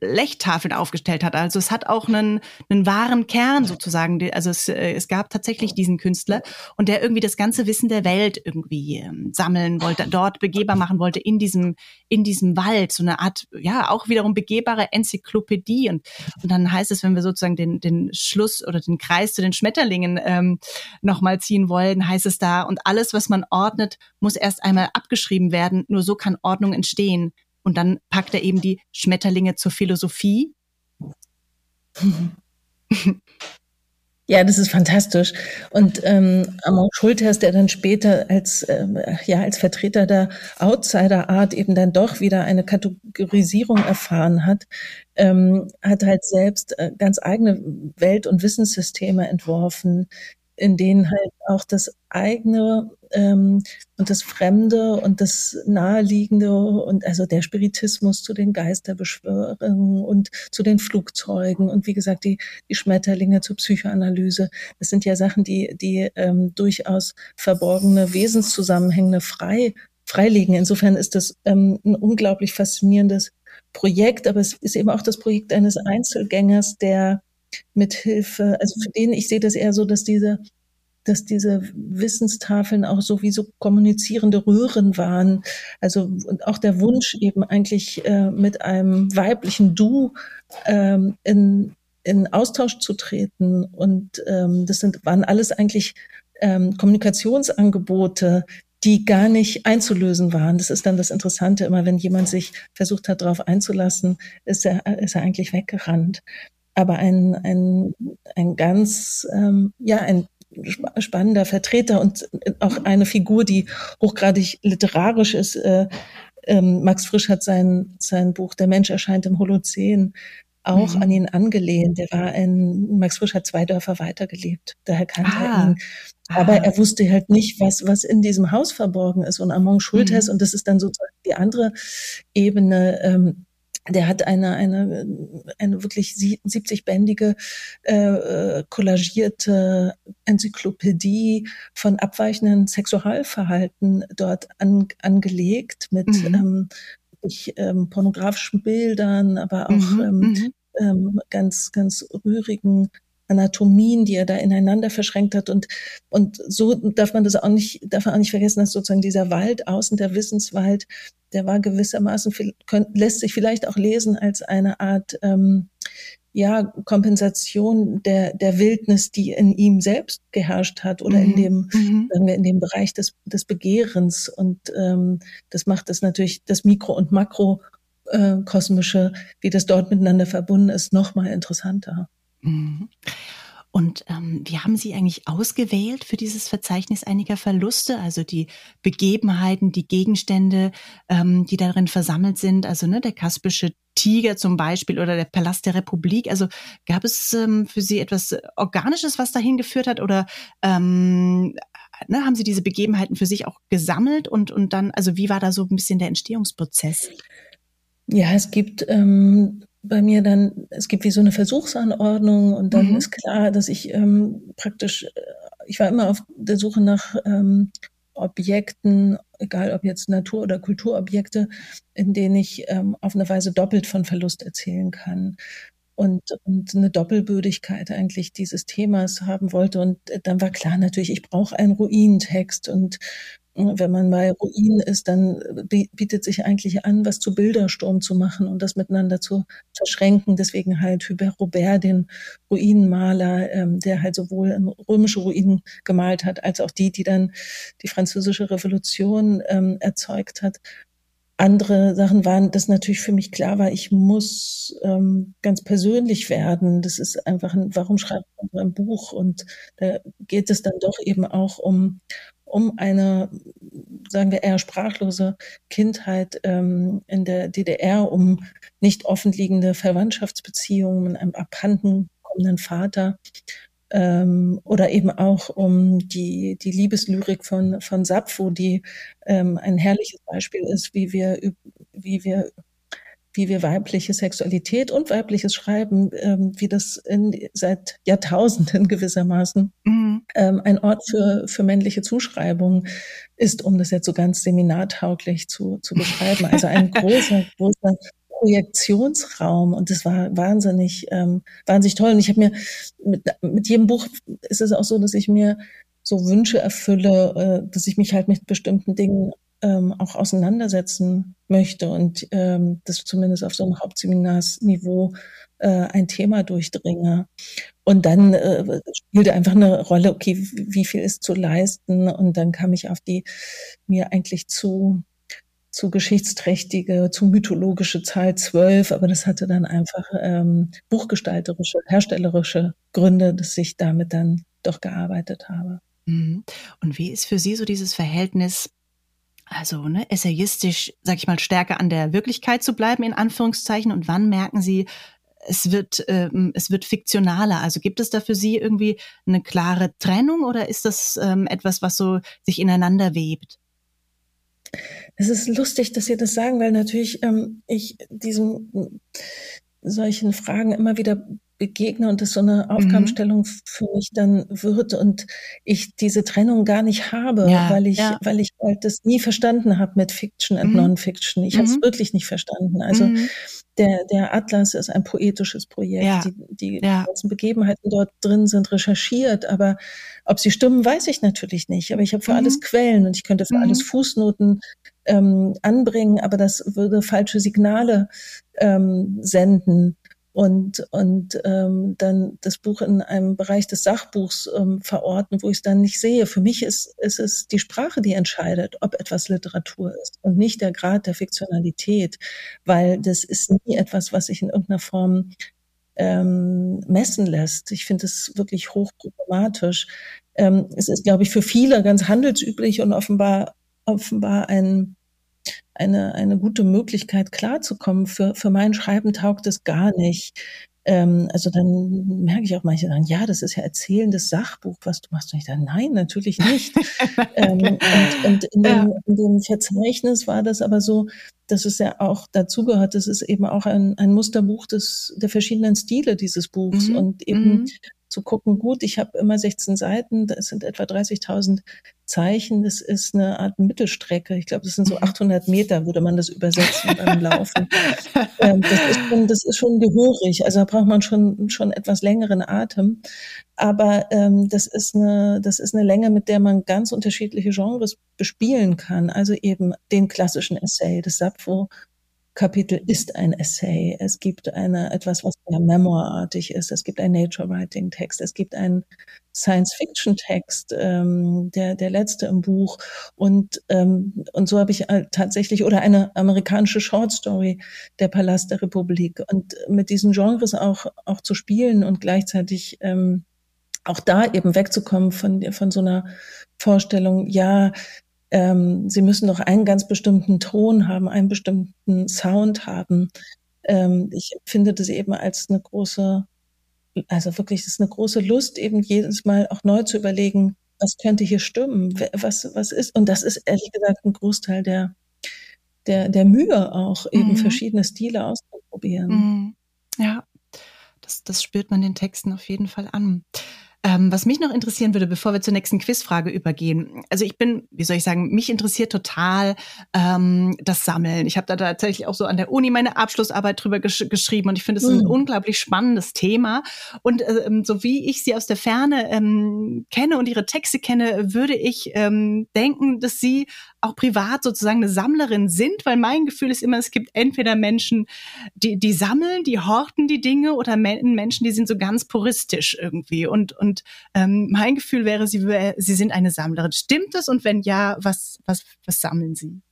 Blechtafeln aufgestellt hat. Also es hat auch einen, einen wahren Kern sozusagen. Also es, äh, es gab tatsächlich diesen Künstler und der irgendwie das ganze Wissen der Welt irgendwie ähm, sammeln wollte, dort begehbar machen wollte in diesem, in diesem Wald. So eine Art, ja, auch wiederum begehbare Enzyklopädie. Und, und dann heißt es, wenn wir sozusagen den, den Schluss oder den Kreis zu den Schmetterlingen ähm, nochmal ziehen wollen, heißt es da, und alles, was man ordnet, muss erst einmal abgeschrieben werden. Nur so kann Ordnung entstehen. Und dann packt er eben die Schmetterlinge zur Philosophie. Ja, das ist fantastisch. Und ähm, Amon Schulters, der dann später als, ähm, ja, als Vertreter der Outsider-Art eben dann doch wieder eine Kategorisierung erfahren hat, ähm, hat halt selbst äh, ganz eigene Welt- und Wissenssysteme entworfen, in denen halt auch das eigene ähm, und das Fremde und das Naheliegende und also der Spiritismus zu den Geisterbeschwörungen und zu den Flugzeugen und wie gesagt die, die Schmetterlinge zur Psychoanalyse. Das sind ja Sachen, die, die ähm, durchaus verborgene Wesenszusammenhänge frei, freilegen. Insofern ist das ähm, ein unglaublich faszinierendes Projekt, aber es ist eben auch das Projekt eines Einzelgängers, der mithilfe, also für den ich sehe das eher so, dass diese dass diese Wissenstafeln auch so wie so kommunizierende Röhren waren. Also auch der Wunsch eben eigentlich äh, mit einem weiblichen Du ähm, in, in Austausch zu treten. Und ähm, das sind, waren alles eigentlich ähm, Kommunikationsangebote, die gar nicht einzulösen waren. Das ist dann das Interessante, immer wenn jemand sich versucht hat, darauf einzulassen, ist er, ist er eigentlich weggerannt. Aber ein, ein, ein ganz, ähm, ja, ein spannender Vertreter und auch eine Figur, die hochgradig literarisch ist. Äh, ähm, Max Frisch hat sein, sein Buch Der Mensch erscheint im Holozän auch mhm. an ihn angelehnt. Der war ein, Max Frisch hat zwei Dörfer weitergelebt, daher kannte ah. er ihn. Aber ah. er wusste halt nicht, was, was in diesem Haus verborgen ist. Und Amon Schultes, mhm. und das ist dann sozusagen die andere Ebene, ähm, der hat eine, eine, eine wirklich 70-bändige äh, kollagierte Enzyklopädie von abweichenden Sexualverhalten dort an, angelegt mit mhm. ähm, ich, ähm, pornografischen Bildern, aber auch mhm. ähm, mhm. ähm, ganz, ganz rührigen Anatomien, die er da ineinander verschränkt hat. Und, und so darf man das auch nicht, darf man auch nicht vergessen, dass sozusagen dieser Wald außen, der Wissenswald, der war gewissermaßen, lässt sich vielleicht auch lesen als eine Art, ähm, ja, Kompensation der, der Wildnis, die in ihm selbst geherrscht hat oder mhm. in dem, mhm. sagen wir, in dem Bereich des, des Begehrens. Und ähm, das macht es natürlich, das Mikro- und Makrokosmische, äh, wie das dort miteinander verbunden ist, noch mal interessanter. Mhm. Und ähm, wie haben Sie eigentlich ausgewählt für dieses Verzeichnis einiger Verluste? Also die Begebenheiten, die Gegenstände, ähm, die darin versammelt sind. Also ne, der kaspische Tiger zum Beispiel oder der Palast der Republik. Also gab es ähm, für Sie etwas Organisches, was dahin geführt hat? Oder ähm, ne, haben Sie diese Begebenheiten für sich auch gesammelt? Und, und dann, also wie war da so ein bisschen der Entstehungsprozess? Ja, es gibt ähm, bei mir dann, es gibt wie so eine Versuchsanordnung und dann mhm. ist klar, dass ich ähm, praktisch, äh, ich war immer auf der Suche nach ähm, Objekten, egal ob jetzt Natur- oder Kulturobjekte, in denen ich ähm, auf eine Weise doppelt von Verlust erzählen kann und, und eine Doppelbödigkeit eigentlich dieses Themas haben wollte. Und dann war klar natürlich, ich brauche einen Ruinentext und wenn man bei Ruinen ist, dann bietet sich eigentlich an, was zu Bildersturm zu machen und das miteinander zu verschränken. Deswegen halt Hubert Robert, den Ruinenmaler, ähm, der halt sowohl römische Ruinen gemalt hat, als auch die, die dann die französische Revolution ähm, erzeugt hat. Andere Sachen waren, dass natürlich für mich klar war, ich muss ähm, ganz persönlich werden. Das ist einfach ein, warum schreibt man ein Buch? Und da geht es dann doch eben auch um, um eine, sagen wir, eher sprachlose Kindheit ähm, in der DDR, um nicht offenliegende Verwandtschaftsbeziehungen mit einem abhanden kommenden Vater ähm, oder eben auch um die, die Liebeslyrik von, von Sappho, die ähm, ein herrliches Beispiel ist, wie wir, wie wir wie wir weibliche Sexualität und weibliches Schreiben, ähm, wie das in, seit Jahrtausenden gewissermaßen mhm. ähm, ein Ort für, für männliche Zuschreibung ist, um das jetzt so ganz seminartauglich zu, zu beschreiben. Also ein großer, großer Projektionsraum und das war wahnsinnig, ähm, wahnsinnig toll. Und ich habe mir mit, mit jedem Buch ist es auch so, dass ich mir so Wünsche erfülle, äh, dass ich mich halt mit bestimmten Dingen ähm, auch auseinandersetzen möchte und ähm, das zumindest auf so einem Hauptseminarsniveau äh, ein Thema durchdringe. Und dann äh, spielte einfach eine Rolle, okay, wie viel ist zu leisten? Und dann kam ich auf die mir eigentlich zu zu geschichtsträchtige, zu mythologische Zahl zwölf, aber das hatte dann einfach ähm, buchgestalterische, herstellerische Gründe, dass ich damit dann doch gearbeitet habe. Mhm. Und wie ist für Sie so dieses Verhältnis also ne, essayistisch, sag ich mal, stärker an der Wirklichkeit zu bleiben, in Anführungszeichen? Und wann merken Sie, es wird, ähm, es wird fiktionaler? Also gibt es da für Sie irgendwie eine klare Trennung oder ist das ähm, etwas, was so sich ineinander webt? Es ist lustig, dass Sie das sagen, weil natürlich ähm, ich diesen solchen Fragen immer wieder begegne und das so eine Aufgabenstellung mhm. für mich dann wird und ich diese Trennung gar nicht habe, ja, weil ich, ja. weil ich halt das nie verstanden habe mit Fiction und mhm. Non-Fiction. Ich mhm. habe es wirklich nicht verstanden. Also mhm. der, der Atlas ist ein poetisches Projekt. Ja. Die, die ganzen Begebenheiten dort drin sind recherchiert, aber ob sie stimmen, weiß ich natürlich nicht. Aber ich habe für alles mhm. Quellen und ich könnte für alles mhm. Fußnoten ähm, anbringen, aber das würde falsche Signale ähm, senden und, und ähm, dann das Buch in einem Bereich des Sachbuchs ähm, verorten, wo ich es dann nicht sehe. Für mich ist, ist es die Sprache, die entscheidet, ob etwas Literatur ist und nicht der Grad der Fiktionalität, weil das ist nie etwas, was sich in irgendeiner Form ähm, messen lässt. Ich finde es wirklich hochproblematisch. Ähm, es ist, glaube ich, für viele ganz handelsüblich und offenbar offenbar ein eine, eine gute Möglichkeit klarzukommen. Für, für mein Schreiben taugt es gar nicht. Ähm, also dann merke ich auch manche sagen, ja, das ist ja erzählendes Sachbuch, was du machst. Und ich sage, nein, natürlich nicht. ähm, und, und in, dem, in dem Verzeichnis war das aber so, dass es ja auch dazugehört, das ist eben auch ein, ein Musterbuch des, der verschiedenen Stile dieses Buchs mhm. und eben mhm zu gucken, gut, ich habe immer 16 Seiten, das sind etwa 30.000 Zeichen, das ist eine Art Mittelstrecke. Ich glaube, das sind so 800 mhm. Meter, würde man das übersetzen beim Laufen. ähm, das, ist schon, das ist schon gehörig, also da braucht man schon, schon etwas längeren Atem. Aber ähm, das, ist eine, das ist eine Länge, mit der man ganz unterschiedliche Genres bespielen kann. Also eben den klassischen Essay, das Sappho, Kapitel ist ein Essay. Es gibt eine, etwas, was ja memoirartig ist. Es gibt einen Nature-Writing-Text. Es gibt einen Science-Fiction-Text, ähm, der, der letzte im Buch. Und, ähm, und so habe ich tatsächlich, oder eine amerikanische Short-Story, der Palast der Republik. Und mit diesen Genres auch, auch zu spielen und gleichzeitig, ähm, auch da eben wegzukommen von, von so einer Vorstellung, ja, ähm, sie müssen doch einen ganz bestimmten Ton haben, einen bestimmten Sound haben. Ähm, ich finde das eben als eine große, also wirklich, das ist eine große Lust, eben jedes Mal auch neu zu überlegen, was könnte hier stimmen, was, was ist, und das ist ehrlich gesagt ein Großteil der, der, der Mühe auch, eben mhm. verschiedene Stile auszuprobieren. Mhm. Ja, das, das spürt man den Texten auf jeden Fall an. Ähm, was mich noch interessieren würde, bevor wir zur nächsten Quizfrage übergehen. Also ich bin, wie soll ich sagen, mich interessiert total ähm, das Sammeln. Ich habe da tatsächlich auch so an der Uni meine Abschlussarbeit drüber gesch geschrieben und ich finde es mhm. ein unglaublich spannendes Thema. Und ähm, so wie ich sie aus der Ferne ähm, kenne und ihre Texte kenne, würde ich ähm, denken, dass sie auch privat sozusagen eine Sammlerin sind, weil mein Gefühl ist immer, es gibt entweder Menschen, die, die sammeln, die horten die Dinge oder Menschen, die sind so ganz puristisch irgendwie. Und, und ähm, mein Gefühl wäre, sie, sie sind eine Sammlerin. Stimmt das? Und wenn ja, was, was, was sammeln sie?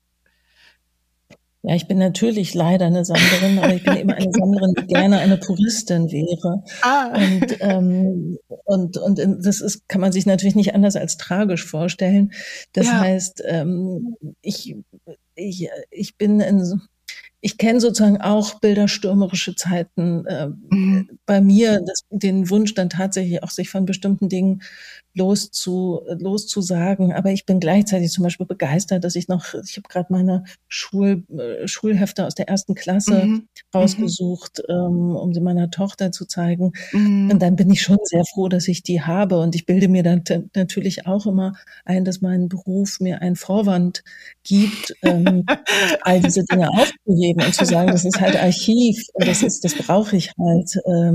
Ja, ich bin natürlich leider eine Sammlerin, aber ich bin immer eine Sammlerin, die gerne eine Puristin wäre. Ah. Und, ähm, und, und das ist, kann man sich natürlich nicht anders als tragisch vorstellen. Das ja. heißt, ähm, ich, ich, ich bin in, ich kenne sozusagen auch bilderstürmerische Zeiten äh, mhm. Bei mir, das, den Wunsch dann tatsächlich auch sich von bestimmten Dingen loszu, loszusagen. Aber ich bin gleichzeitig zum Beispiel begeistert, dass ich noch, ich habe gerade meine Schul, äh, Schulhefte aus der ersten Klasse mhm. rausgesucht, mhm. ähm, um sie meiner Tochter zu zeigen. Mhm. Und dann bin ich schon sehr froh, dass ich die habe. Und ich bilde mir dann natürlich auch immer ein, dass mein Beruf mir einen Vorwand gibt, ähm, all diese Dinge aufzuheben und zu sagen, das ist halt Archiv und das ist, das brauche ich halt. Ähm,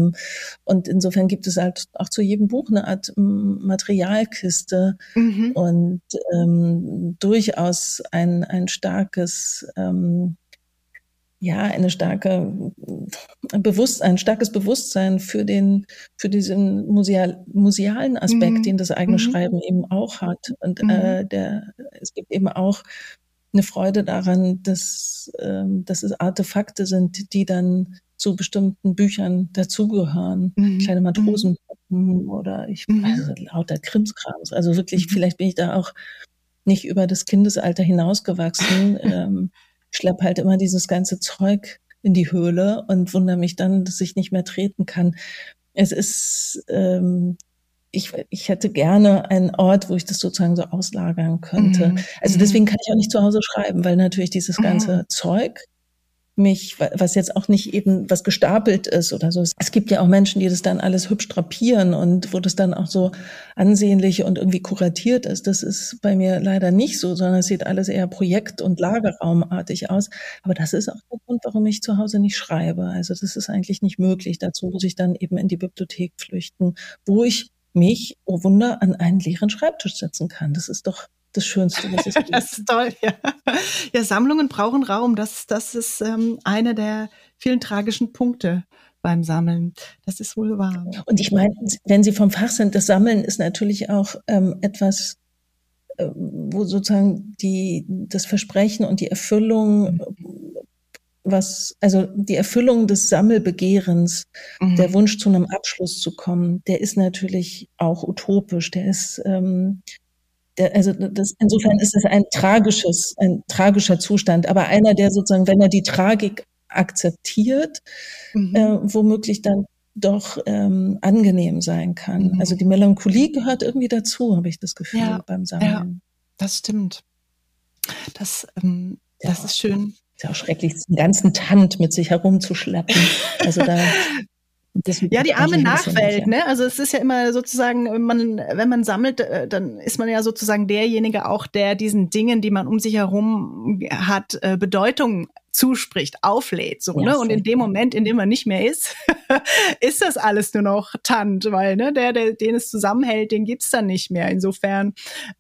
und insofern gibt es halt auch zu jedem Buch eine Art Material Materialkiste mhm. und ähm, durchaus ein, ein starkes, ähm, ja, eine starke Bewusstsein, ein starkes Bewusstsein für den, für diesen museal, musealen Aspekt, mhm. den das eigene mhm. Schreiben eben auch hat. Und mhm. äh, der, es gibt eben auch eine Freude daran, dass, ähm, dass es Artefakte sind, die dann zu bestimmten Büchern dazugehören. Mhm. Kleine Matrosen mhm. oder ich, mhm. also lauter Krimskrams. Also wirklich, mhm. vielleicht bin ich da auch nicht über das Kindesalter hinausgewachsen. ähm, schlepp halt immer dieses ganze Zeug in die Höhle und wundere mich dann, dass ich nicht mehr treten kann. Es ist, ähm, ich, ich hätte gerne einen Ort, wo ich das sozusagen so auslagern könnte. Mhm. Also deswegen kann ich auch nicht zu Hause schreiben, weil natürlich dieses ganze mhm. Zeug mich, was jetzt auch nicht eben was gestapelt ist oder so. Es gibt ja auch Menschen, die das dann alles hübsch drapieren und wo das dann auch so ansehnlich und irgendwie kuratiert ist. Das ist bei mir leider nicht so, sondern es sieht alles eher Projekt- und Lagerraumartig aus. Aber das ist auch der Grund, warum ich zu Hause nicht schreibe. Also das ist eigentlich nicht möglich. Dazu muss ich dann eben in die Bibliothek flüchten, wo ich mich, oh Wunder, an einen leeren Schreibtisch setzen kann. Das ist doch das Schönste, was es gibt. das ist toll, ja. Ja, Sammlungen brauchen Raum. Das, das ist ähm, einer der vielen tragischen Punkte beim Sammeln. Das ist wohl wahr. Und ich meine, wenn Sie vom Fach sind, das Sammeln ist natürlich auch ähm, etwas, äh, wo sozusagen die, das Versprechen und die Erfüllung was, also die Erfüllung des Sammelbegehrens, mhm. der Wunsch zu einem Abschluss zu kommen, der ist natürlich auch utopisch. Der ist, ähm, also das, insofern ist es ein tragisches, ein tragischer Zustand, aber einer, der sozusagen, wenn er die Tragik akzeptiert, mhm. äh, womöglich dann doch ähm, angenehm sein kann. Mhm. Also die Melancholie gehört irgendwie dazu, habe ich das Gefühl ja, beim Sammeln. Ja, das stimmt. Das, ähm, ja. das ist schön. Ist ja auch schrecklich, den ganzen Tand mit sich herumzuschleppen. Also da ja, die arme Nachwelt, ne? Also es ist ja immer sozusagen, wenn man, wenn man sammelt, äh, dann ist man ja sozusagen derjenige auch, der diesen Dingen, die man um sich herum hat, äh, Bedeutung zuspricht, auflädt, so, ja, ne? Und in dem Moment, in dem man nicht mehr ist, ist das alles nur noch Tant, weil, ne, der, der, den es zusammenhält, den gibt's dann nicht mehr. Insofern,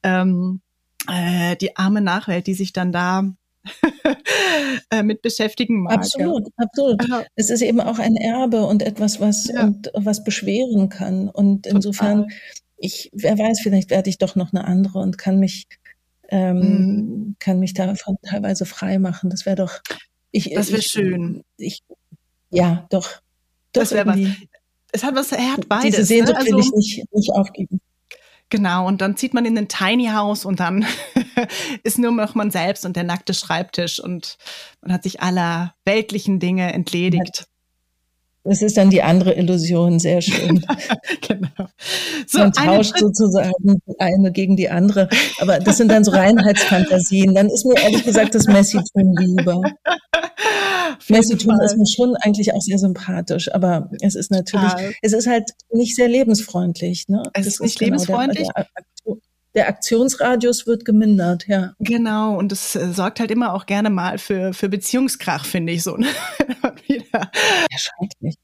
ähm, äh, die arme Nachwelt, die sich dann da mit beschäftigen mag. Absolut, absolut. Aha. Es ist eben auch ein Erbe und etwas, was ja. und was beschweren kann. Und Total. insofern, ich, wer weiß, vielleicht werde ich doch noch eine andere und kann mich ähm, mhm. kann mich davon teilweise frei machen. Das wäre doch. Ich, das wäre schön. Ich, ja, doch. Das wäre was. Es hat was, er hat beides. Diese Sehnsucht ne? also, will ich nicht, nicht aufgeben. Genau, und dann zieht man in ein Tiny House und dann ist nur noch man selbst und der nackte Schreibtisch und man hat sich aller weltlichen Dinge entledigt. Das ist dann die andere Illusion, sehr schön. genau. So, Man tauscht sozusagen die eine gegen die andere. Aber das sind dann so Reinheitsfantasien. Dann ist mir ehrlich gesagt das Messitum lieber. Messitum ist mir schon eigentlich auch sehr sympathisch, aber es ist natürlich, ja. es ist halt nicht sehr lebensfreundlich. Ne? Es das ist nicht genau lebensfreundlich. Der, der, der Aktionsradius wird gemindert, ja. Genau, und das äh, sorgt halt immer auch gerne mal für, für Beziehungskrach, finde ich so. Ne? Ja, schrecklich.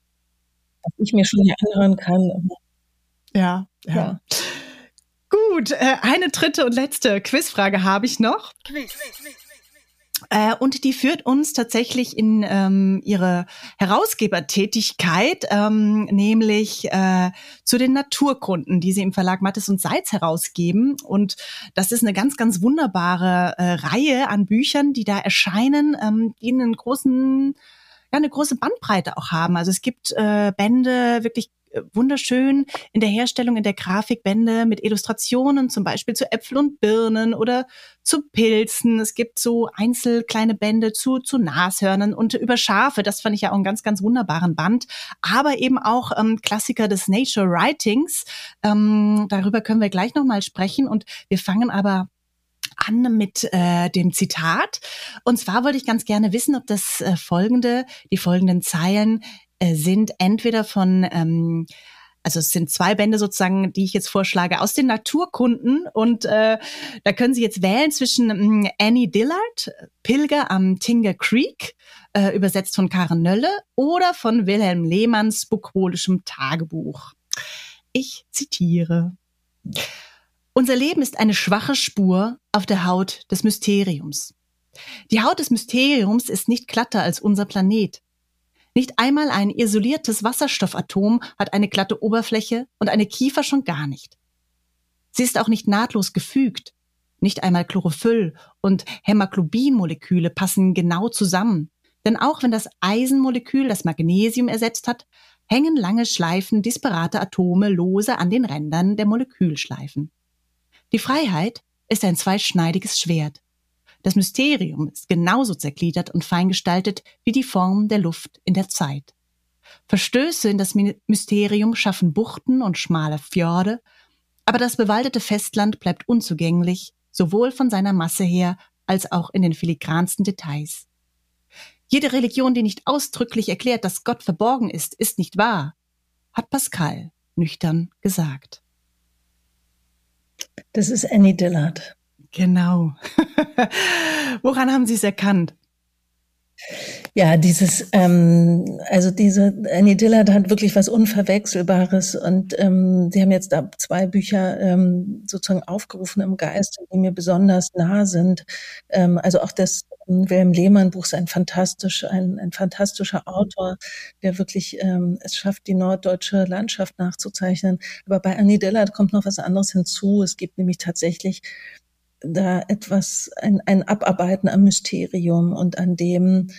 Was ich mir schon hier anhören kann. Ja, ja. ja. Gut, äh, eine dritte und letzte Quizfrage habe ich noch. Quiz. Äh, und die führt uns tatsächlich in ähm, ihre Herausgebertätigkeit, ähm, nämlich äh, zu den Naturkunden, die sie im Verlag Mattes und Seitz herausgeben. Und das ist eine ganz, ganz wunderbare äh, Reihe an Büchern, die da erscheinen, ähm, die einen großen ja, eine große Bandbreite auch haben. Also es gibt äh, Bände wirklich wunderschön in der Herstellung, in der Grafik Bände mit Illustrationen, zum Beispiel zu Äpfel und Birnen oder zu Pilzen. Es gibt so einzel kleine Bände zu, zu Nashörnern und über Schafe. Das fand ich ja auch einen ganz, ganz wunderbaren Band. Aber eben auch ähm, Klassiker des Nature Writings. Ähm, darüber können wir gleich nochmal sprechen. Und wir fangen aber an mit äh, dem Zitat. Und zwar wollte ich ganz gerne wissen, ob das äh, folgende, die folgenden Zeilen äh, sind entweder von ähm, also es sind zwei Bände sozusagen, die ich jetzt vorschlage, aus den Naturkunden. Und äh, da können Sie jetzt wählen zwischen ähm, Annie Dillard, Pilger am Tinger Creek, äh, übersetzt von Karen Nölle, oder von Wilhelm Lehmanns bucolischem Tagebuch. Ich zitiere. Unser Leben ist eine schwache Spur auf der Haut des Mysteriums. Die Haut des Mysteriums ist nicht glatter als unser Planet. Nicht einmal ein isoliertes Wasserstoffatom hat eine glatte Oberfläche und eine Kiefer schon gar nicht. Sie ist auch nicht nahtlos gefügt. Nicht einmal Chlorophyll und Hämoglobinmoleküle passen genau zusammen. Denn auch wenn das Eisenmolekül das Magnesium ersetzt hat, hängen lange Schleifen disparate Atome lose an den Rändern der Molekülschleifen. Die Freiheit ist ein zweischneidiges Schwert. Das Mysterium ist genauso zergliedert und feingestaltet wie die Form der Luft in der Zeit. Verstöße in das Mysterium schaffen Buchten und schmale Fjorde, aber das bewaldete Festland bleibt unzugänglich, sowohl von seiner Masse her als auch in den filigransten Details. Jede Religion, die nicht ausdrücklich erklärt, dass Gott verborgen ist, ist nicht wahr, hat Pascal nüchtern gesagt. Das ist Annie Dillard. Genau. Woran haben Sie es erkannt? Ja, dieses, ähm, also diese Annie Dillard hat wirklich was Unverwechselbares und ähm, sie haben jetzt da zwei Bücher ähm, sozusagen aufgerufen im Geist, die mir besonders nah sind. Ähm, also auch das ähm, Wilhelm Lehmann Buch ist ein fantastisch, ein, ein fantastischer Autor, der wirklich ähm, es schafft, die norddeutsche Landschaft nachzuzeichnen. Aber bei Annie Dillard kommt noch was anderes hinzu. Es gibt nämlich tatsächlich da etwas, ein, ein Abarbeiten am Mysterium und an dem,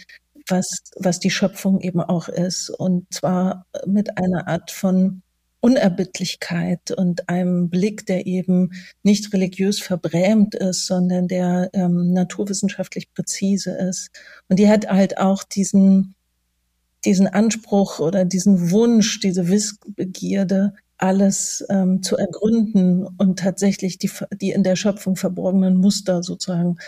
was, was die Schöpfung eben auch ist. Und zwar mit einer Art von Unerbittlichkeit und einem Blick, der eben nicht religiös verbrämt ist, sondern der ähm, naturwissenschaftlich präzise ist. Und die hat halt auch diesen, diesen Anspruch oder diesen Wunsch, diese Wissbegierde, alles ähm, zu ergründen und tatsächlich die, die in der Schöpfung verborgenen Muster sozusagen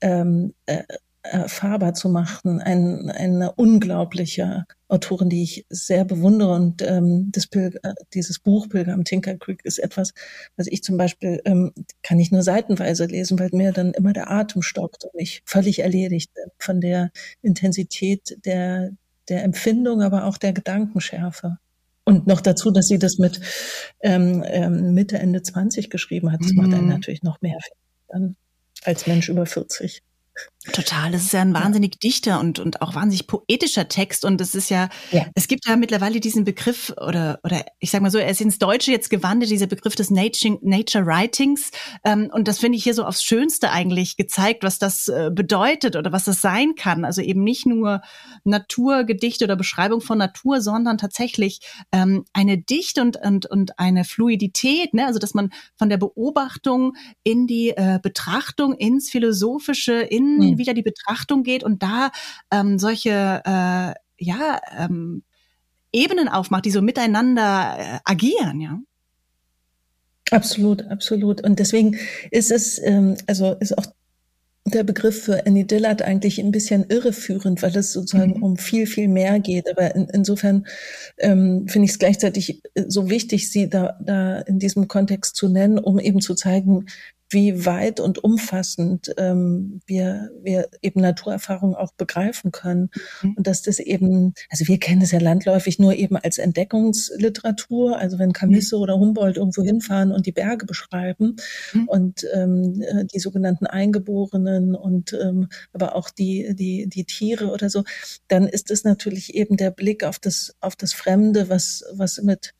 ähm, äh, erfahrbar zu machen. Ein, eine unglaubliche Autorin, die ich sehr bewundere. Und ähm, das Pilger, äh, dieses Buch Pilger am Tinker Creek ist etwas, was ich zum Beispiel, ähm, kann ich nur seitenweise lesen, weil mir dann immer der Atem stockt und ich völlig erledigt bin von der Intensität der, der Empfindung, aber auch der Gedankenschärfe. Und noch dazu, dass sie das mit ähm, ähm, Mitte, Ende 20 geschrieben hat. Das mhm. macht einen mhm. natürlich noch mehr dann als Mensch über 40. Total, das ist ja ein wahnsinnig dichter und, und auch wahnsinnig poetischer Text. Und es ist ja, ja, es gibt ja mittlerweile diesen Begriff oder, oder ich sag mal so, er ist ins Deutsche jetzt gewandelt, dieser Begriff des Nature, Nature Writings. Ähm, und das finde ich hier so aufs Schönste eigentlich gezeigt, was das äh, bedeutet oder was das sein kann. Also eben nicht nur Naturgedicht oder Beschreibung von Natur, sondern tatsächlich ähm, eine Dichte und, und, und eine Fluidität, ne? also dass man von der Beobachtung in die äh, Betrachtung, ins Philosophische, in in mhm. wieder die Betrachtung geht und da ähm, solche, äh, ja, ähm, Ebenen aufmacht, die so miteinander äh, agieren, ja. Absolut, absolut. Und deswegen ist es, ähm, also ist auch der Begriff für Annie Dillard eigentlich ein bisschen irreführend, weil es sozusagen mhm. um viel, viel mehr geht. Aber in, insofern ähm, finde ich es gleichzeitig äh, so wichtig, sie da, da in diesem Kontext zu nennen, um eben zu zeigen, wie weit und umfassend ähm, wir, wir eben Naturerfahrung auch begreifen können. Mhm. Und dass das eben, also wir kennen es ja landläufig nur eben als Entdeckungsliteratur, also wenn Camisse mhm. oder Humboldt irgendwo hinfahren und die Berge beschreiben mhm. und ähm, äh, die sogenannten Eingeborenen und ähm, aber auch die, die, die Tiere oder so, dann ist es natürlich eben der Blick auf das, auf das Fremde, was, was mit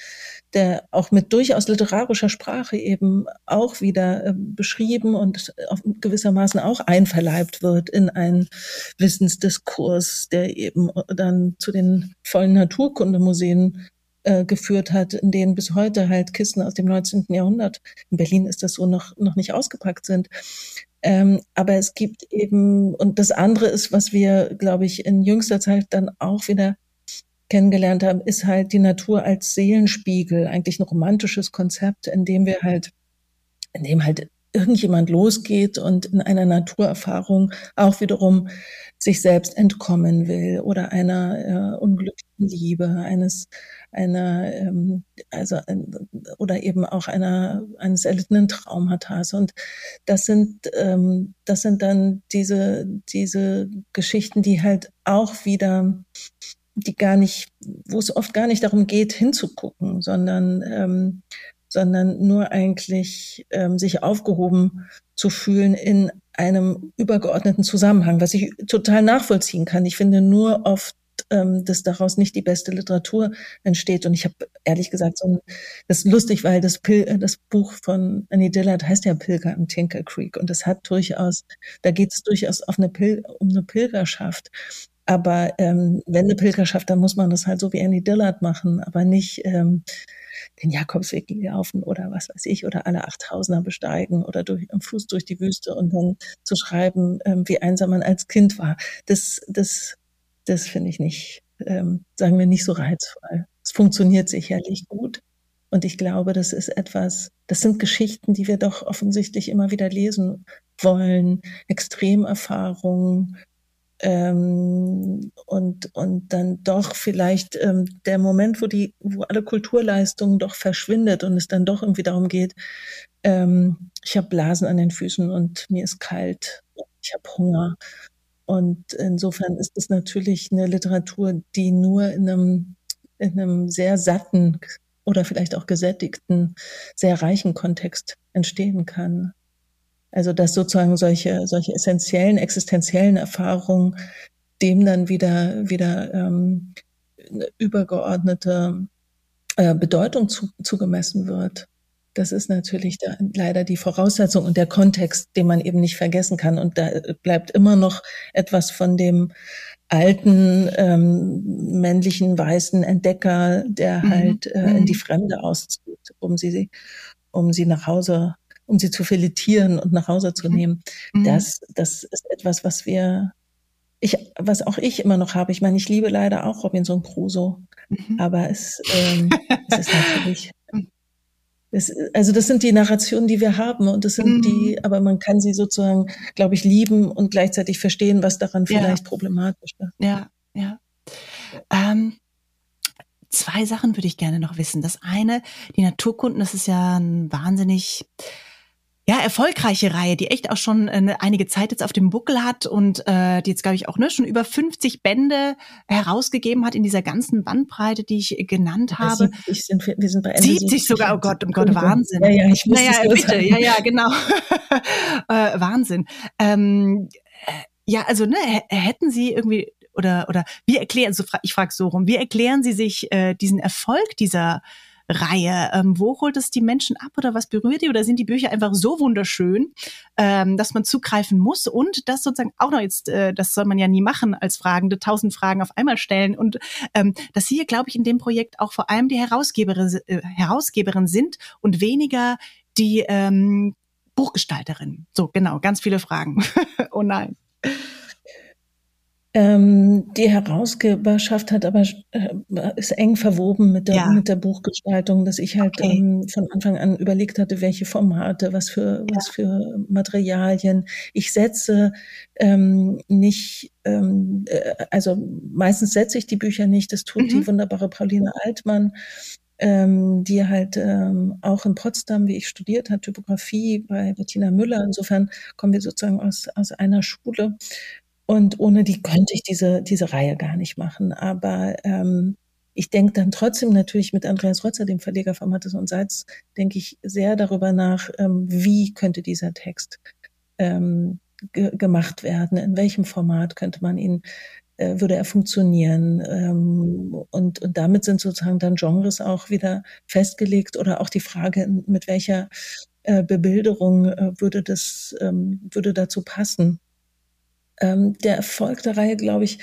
der auch mit durchaus literarischer Sprache eben auch wieder äh, beschrieben und auf gewissermaßen auch einverleibt wird in einen Wissensdiskurs, der eben dann zu den vollen Naturkundemuseen äh, geführt hat, in denen bis heute halt Kisten aus dem 19. Jahrhundert, in Berlin ist das so noch, noch nicht ausgepackt sind. Ähm, aber es gibt eben, und das andere ist, was wir, glaube ich, in jüngster Zeit dann auch wieder kennengelernt haben, ist halt die Natur als Seelenspiegel, eigentlich ein romantisches Konzept, in dem wir halt, in dem halt irgendjemand losgeht und in einer Naturerfahrung auch wiederum sich selbst entkommen will oder einer äh, unglücklichen Liebe, eines einer ähm, also ein, oder eben auch einer eines erlittenen Traumatas und das sind ähm, das sind dann diese diese Geschichten, die halt auch wieder die gar nicht, wo es oft gar nicht darum geht, hinzugucken, sondern ähm, sondern nur eigentlich ähm, sich aufgehoben zu fühlen in einem übergeordneten Zusammenhang, was ich total nachvollziehen kann. Ich finde nur oft, ähm, dass daraus nicht die beste Literatur entsteht. Und ich habe ehrlich gesagt so ein, das ist lustig, weil das, Pil äh, das Buch von Annie Dillard heißt ja Pilger im Tinker Creek und das hat durchaus, da geht es durchaus auf eine Pil um eine Pilgerschaft. Aber ähm, wenn eine Pilgerschaft, dann muss man das halt so wie Annie Dillard machen, aber nicht ähm, den Jakobsweg laufen oder was weiß ich oder alle Achttausender besteigen oder durch, am Fuß durch die Wüste und dann zu schreiben, ähm, wie einsam man als Kind war. Das, das, das finde ich nicht, ähm, sagen wir nicht so reizvoll. Es funktioniert sicherlich gut. Und ich glaube, das ist etwas, das sind Geschichten, die wir doch offensichtlich immer wieder lesen wollen. Extremerfahrungen, ähm, und, und dann doch vielleicht ähm, der Moment, wo die, wo alle Kulturleistungen doch verschwindet und es dann doch irgendwie darum geht, ähm, ich habe Blasen an den Füßen und mir ist kalt, ich habe Hunger. Und insofern ist es natürlich eine Literatur, die nur in einem, in einem sehr satten oder vielleicht auch gesättigten, sehr reichen Kontext entstehen kann. Also dass sozusagen solche, solche essentiellen, existenziellen Erfahrungen dem dann wieder, wieder ähm, übergeordnete äh, Bedeutung zu, zugemessen wird. Das ist natürlich da leider die Voraussetzung und der Kontext, den man eben nicht vergessen kann. Und da bleibt immer noch etwas von dem alten ähm, männlichen weißen Entdecker, der mhm. halt äh, in die mhm. Fremde auszieht, um sie, um sie nach Hause um sie zu filetieren und nach Hause zu mhm. nehmen. Mhm. Das, das ist etwas, was wir, ich, was auch ich immer noch habe. Ich meine, ich liebe leider auch Robinson Crusoe, mhm. aber es, ähm, es ist natürlich, es, also das sind die Narrationen, die wir haben und das sind mhm. die, aber man kann sie sozusagen, glaube ich, lieben und gleichzeitig verstehen, was daran ja. vielleicht problematisch ist. Ja, ja. Ähm, zwei Sachen würde ich gerne noch wissen. Das eine, die Naturkunden, das ist ja ein wahnsinnig ja, erfolgreiche Reihe, die echt auch schon eine, einige Zeit jetzt auf dem Buckel hat und äh, die jetzt, glaube ich, auch ne, schon über 50 Bände herausgegeben hat in dieser ganzen Bandbreite, die ich genannt habe. 70 sind wir, sind bei Ende 70, 70 sogar, oh Gott, um Gott, Wahnsinn. Ja, ja, ich muss naja, bitte, sagen. ja, ja, genau. äh, Wahnsinn. Ähm, äh, ja, also ne, hätten Sie irgendwie oder oder wie erklären, so ich frage so rum, wie erklären Sie sich äh, diesen Erfolg dieser Reihe. Ähm, wo holt es die Menschen ab oder was berührt die? Oder sind die Bücher einfach so wunderschön, ähm, dass man zugreifen muss und das sozusagen auch noch jetzt, äh, das soll man ja nie machen als Fragende, tausend Fragen auf einmal stellen und ähm, dass Sie hier, glaube ich, in dem Projekt auch vor allem die Herausgeberin, äh, Herausgeberin sind und weniger die ähm, Buchgestalterin. So, genau, ganz viele Fragen. oh nein. Ähm, die Herausgeberschaft hat aber äh, ist eng verwoben mit der, ja. mit der Buchgestaltung, dass ich halt okay. ähm, von Anfang an überlegt hatte, welche Formate, was für ja. was für Materialien. Ich setze ähm, nicht, ähm, äh, also meistens setze ich die Bücher nicht. Das tut mhm. die wunderbare Pauline Altmann ähm, die halt ähm, auch in Potsdam, wie ich studiert hat, Typografie bei Bettina Müller. Insofern kommen wir sozusagen aus, aus einer Schule. Und ohne die könnte ich diese, diese Reihe gar nicht machen. Aber ähm, ich denke dann trotzdem natürlich mit Andreas Rotzer, dem Verleger von Mattes und Salz, denke ich sehr darüber nach, ähm, wie könnte dieser Text ähm, ge gemacht werden, in welchem Format könnte man ihn, äh, würde er funktionieren. Ähm, und, und damit sind sozusagen dann Genres auch wieder festgelegt oder auch die Frage, mit welcher äh, Bebilderung äh, würde das, ähm, würde dazu passen. Ähm, der Erfolg der Reihe, glaube ich,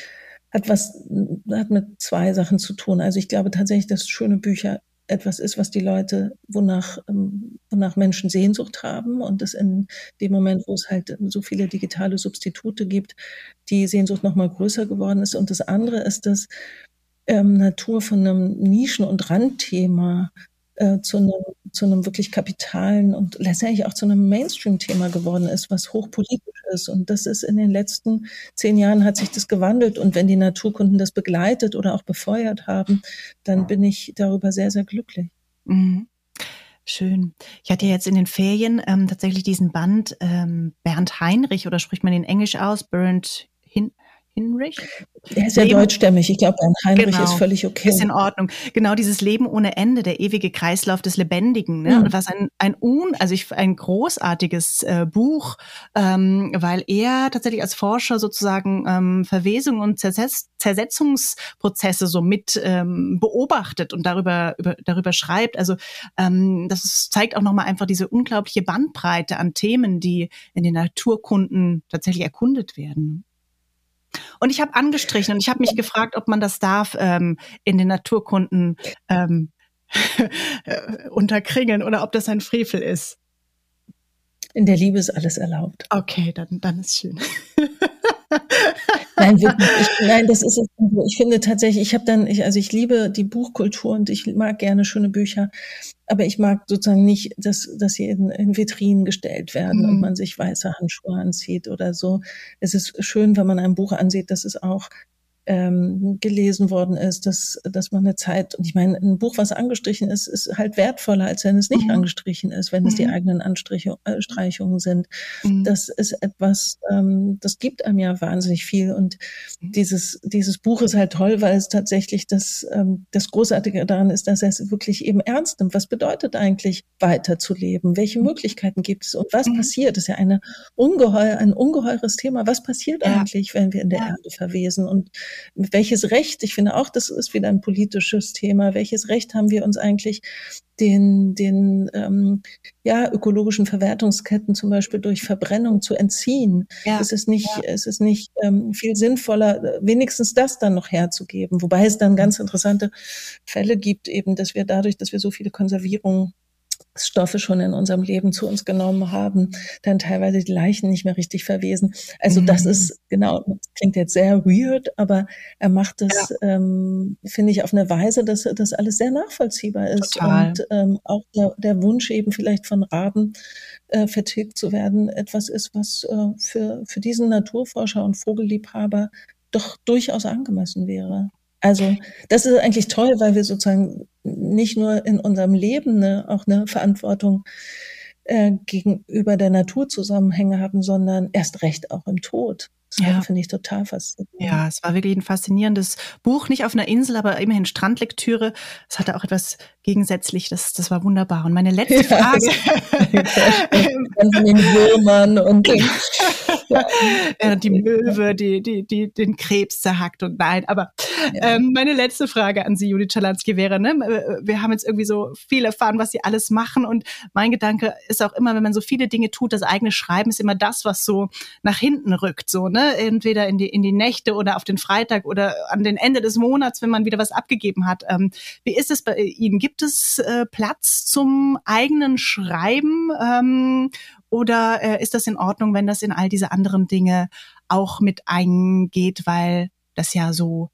hat was, hat mit zwei Sachen zu tun. Also ich glaube tatsächlich, dass schöne Bücher etwas ist, was die Leute, wonach, ähm, wonach Menschen Sehnsucht haben und das in dem Moment, wo es halt so viele digitale Substitute gibt, die Sehnsucht noch mal größer geworden ist. Und das andere ist, dass ähm, Natur von einem Nischen- und Randthema äh, zu, einem, zu einem wirklich kapitalen und letztendlich auch zu einem Mainstream-Thema geworden ist, was hochpolitisch ist. Und das ist in den letzten zehn Jahren hat sich das gewandelt. Und wenn die Naturkunden das begleitet oder auch befeuert haben, dann bin ich darüber sehr, sehr glücklich. Mhm. Schön. Ich hatte ja jetzt in den Ferien ähm, tatsächlich diesen Band ähm, Bernd Heinrich oder spricht man in Englisch aus? Bernd Hin Hinrich? Er ist ja Leben, deutschstämmig. Ich glaube, ein Heinrich genau, ist völlig okay. Ist in Ordnung. Genau dieses Leben ohne Ende, der ewige Kreislauf des Lebendigen. Ne? Mhm. Und was ein, ein un, also ich, ein großartiges äh, Buch, ähm, weil er tatsächlich als Forscher sozusagen ähm, Verwesung und Zersetz, Zersetzungsprozesse so mit ähm, beobachtet und darüber, über, darüber schreibt. Also ähm, das ist, zeigt auch nochmal einfach diese unglaubliche Bandbreite an Themen, die in den Naturkunden tatsächlich erkundet werden. Und ich habe angestrichen und ich habe mich gefragt, ob man das darf ähm, in den Naturkunden ähm, unterkringeln oder ob das ein Frevel ist. In der Liebe ist alles erlaubt. Okay, dann, dann ist schön. nein, wirklich, ich, nein, das ist es. Ich finde tatsächlich, ich habe dann, ich, also ich liebe die Buchkultur und ich mag gerne schöne Bücher, aber ich mag sozusagen nicht, dass, dass sie in, in Vitrinen gestellt werden mhm. und man sich weiße Handschuhe anzieht oder so. Es ist schön, wenn man ein Buch ansieht, das es auch ähm, gelesen worden ist, dass, dass man eine Zeit, und ich meine, ein Buch, was angestrichen ist, ist halt wertvoller, als wenn es nicht mhm. angestrichen ist, wenn mhm. es die mhm. eigenen Anstreichungen äh, sind. Mhm. Das ist etwas, ähm, das gibt einem ja wahnsinnig viel. Und mhm. dieses, dieses Buch ist halt toll, weil es tatsächlich das, ähm, das Großartige daran ist, dass er es wirklich eben ernst nimmt. Was bedeutet eigentlich weiterzuleben? Welche mhm. Möglichkeiten gibt es? Und was passiert? Das ist ja eine ungeheuer, ein ungeheures Thema. Was passiert ja. eigentlich, wenn wir in der ja. Erde verwesen? Und welches Recht, ich finde auch, das ist wieder ein politisches Thema, welches Recht haben wir uns eigentlich den, den ähm, ja, ökologischen Verwertungsketten zum Beispiel durch Verbrennung zu entziehen. Ja. Es ist nicht, ja. es ist nicht ähm, viel sinnvoller, wenigstens das dann noch herzugeben. Wobei es dann ganz interessante Fälle gibt, eben, dass wir dadurch, dass wir so viele Konservierungen Stoffe schon in unserem Leben zu uns genommen haben, dann teilweise die Leichen nicht mehr richtig verwesen. Also mhm. das ist genau, das klingt jetzt sehr weird, aber er macht das, ja. ähm, finde ich, auf eine Weise, dass das alles sehr nachvollziehbar ist Total. und ähm, auch der, der Wunsch eben vielleicht von Raben äh, vertilgt zu werden, etwas ist, was äh, für für diesen Naturforscher und Vogelliebhaber doch durchaus angemessen wäre. Also das ist eigentlich toll, weil wir sozusagen nicht nur in unserem Leben ne, auch eine Verantwortung äh, gegenüber der Naturzusammenhänge haben, sondern erst recht auch im Tod. Das ja. finde ich total faszinierend. Ja, es war wirklich ein faszinierendes Buch, nicht auf einer Insel, aber immerhin Strandlektüre. Es hatte auch etwas gegensätzlich, das, das war wunderbar. Und meine letzte Frage. Den Würmern und den, ja. die Möwe, die, die, die den Krebs zerhackt und nein. Aber ja. ähm, meine letzte Frage an Sie, Judith Schalansky, wäre, ne, wir haben jetzt irgendwie so viel erfahren, was Sie alles machen. Und mein Gedanke ist auch immer, wenn man so viele Dinge tut, das eigene Schreiben ist immer das, was so nach hinten rückt, so, ne? Entweder in die, in die Nächte oder auf den Freitag oder an den Ende des Monats, wenn man wieder was abgegeben hat. Ähm, wie ist es bei Ihnen? Gibt es äh, Platz zum eigenen Schreiben? Ähm, oder äh, ist das in Ordnung, wenn das in all diese anderen Dinge auch mit eingeht, weil das ja so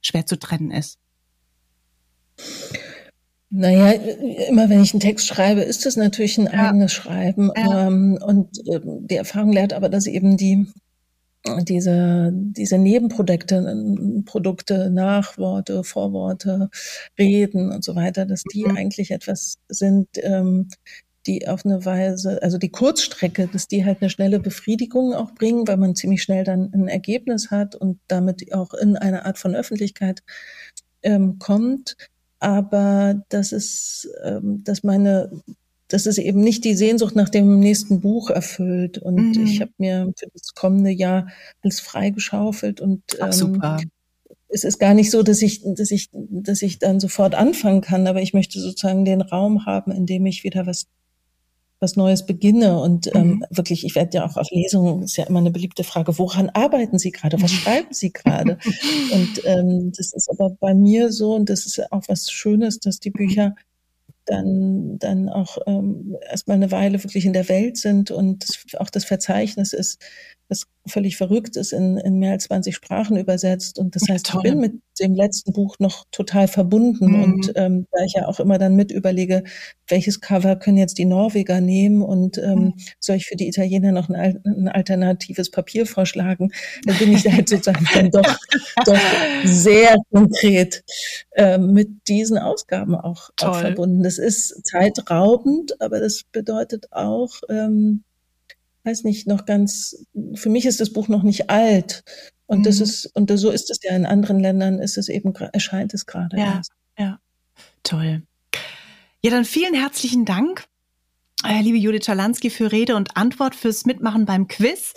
schwer zu trennen ist? Naja, immer wenn ich einen Text schreibe, ist es natürlich ein ja. eigenes Schreiben. Ja. Ähm, und äh, die Erfahrung lehrt aber, dass eben die diese, diese Nebenprodukte, Produkte, Nachworte, Vorworte, Reden und so weiter, dass die mhm. eigentlich etwas sind, ähm, die auf eine Weise, also die Kurzstrecke, dass die halt eine schnelle Befriedigung auch bringen, weil man ziemlich schnell dann ein Ergebnis hat und damit auch in eine Art von Öffentlichkeit ähm, kommt. Aber das ist, ähm, dass meine, dass es eben nicht die Sehnsucht nach dem nächsten Buch erfüllt. Und mhm. ich habe mir für das kommende Jahr alles freigeschaufelt und Ach, super. Ähm, es ist gar nicht so, dass ich, dass ich, dass ich dann sofort anfangen kann, aber ich möchte sozusagen den Raum haben, in dem ich wieder was was Neues beginne. Und ähm, mhm. wirklich, ich werde ja auch auf Lesungen, ist ja immer eine beliebte Frage, woran arbeiten Sie gerade? Was schreiben Sie gerade? und ähm, das ist aber bei mir so, und das ist auch was Schönes, dass die Bücher dann, dann auch ähm, erstmal eine Weile wirklich in der Welt sind und das, auch das Verzeichnis ist das völlig verrückt ist, in, in mehr als 20 Sprachen übersetzt. Und das heißt, Toll. ich bin mit dem letzten Buch noch total verbunden. Mhm. Und ähm, da ich ja auch immer dann mit überlege, welches Cover können jetzt die Norweger nehmen und ähm, mhm. soll ich für die Italiener noch ein, ein, alternatives Papier vorschlagen, dann bin ich halt sozusagen dann doch, doch sehr konkret äh, mit diesen Ausgaben auch, auch verbunden. Das ist zeitraubend, aber das bedeutet auch, ähm, weiß nicht, noch ganz, für mich ist das Buch noch nicht alt. Und mhm. das ist, und so ist es ja in anderen Ländern, ist es eben, erscheint es gerade ja, erst. Ja, toll. Ja, dann vielen herzlichen Dank. Äh, liebe Judith Schalanski, für Rede und Antwort, fürs Mitmachen beim Quiz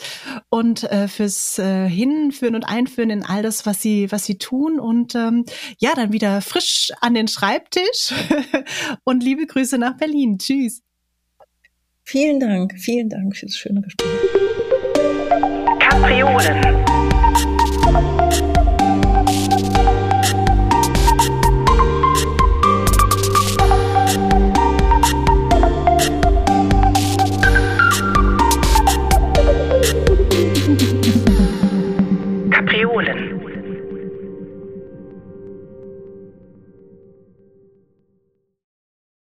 und äh, fürs äh, Hinführen und Einführen in all das, was Sie, was Sie tun. Und ähm, ja, dann wieder frisch an den Schreibtisch. und liebe Grüße nach Berlin. Tschüss. Vielen Dank, vielen Dank für das schöne Gespräch. Kapriolen.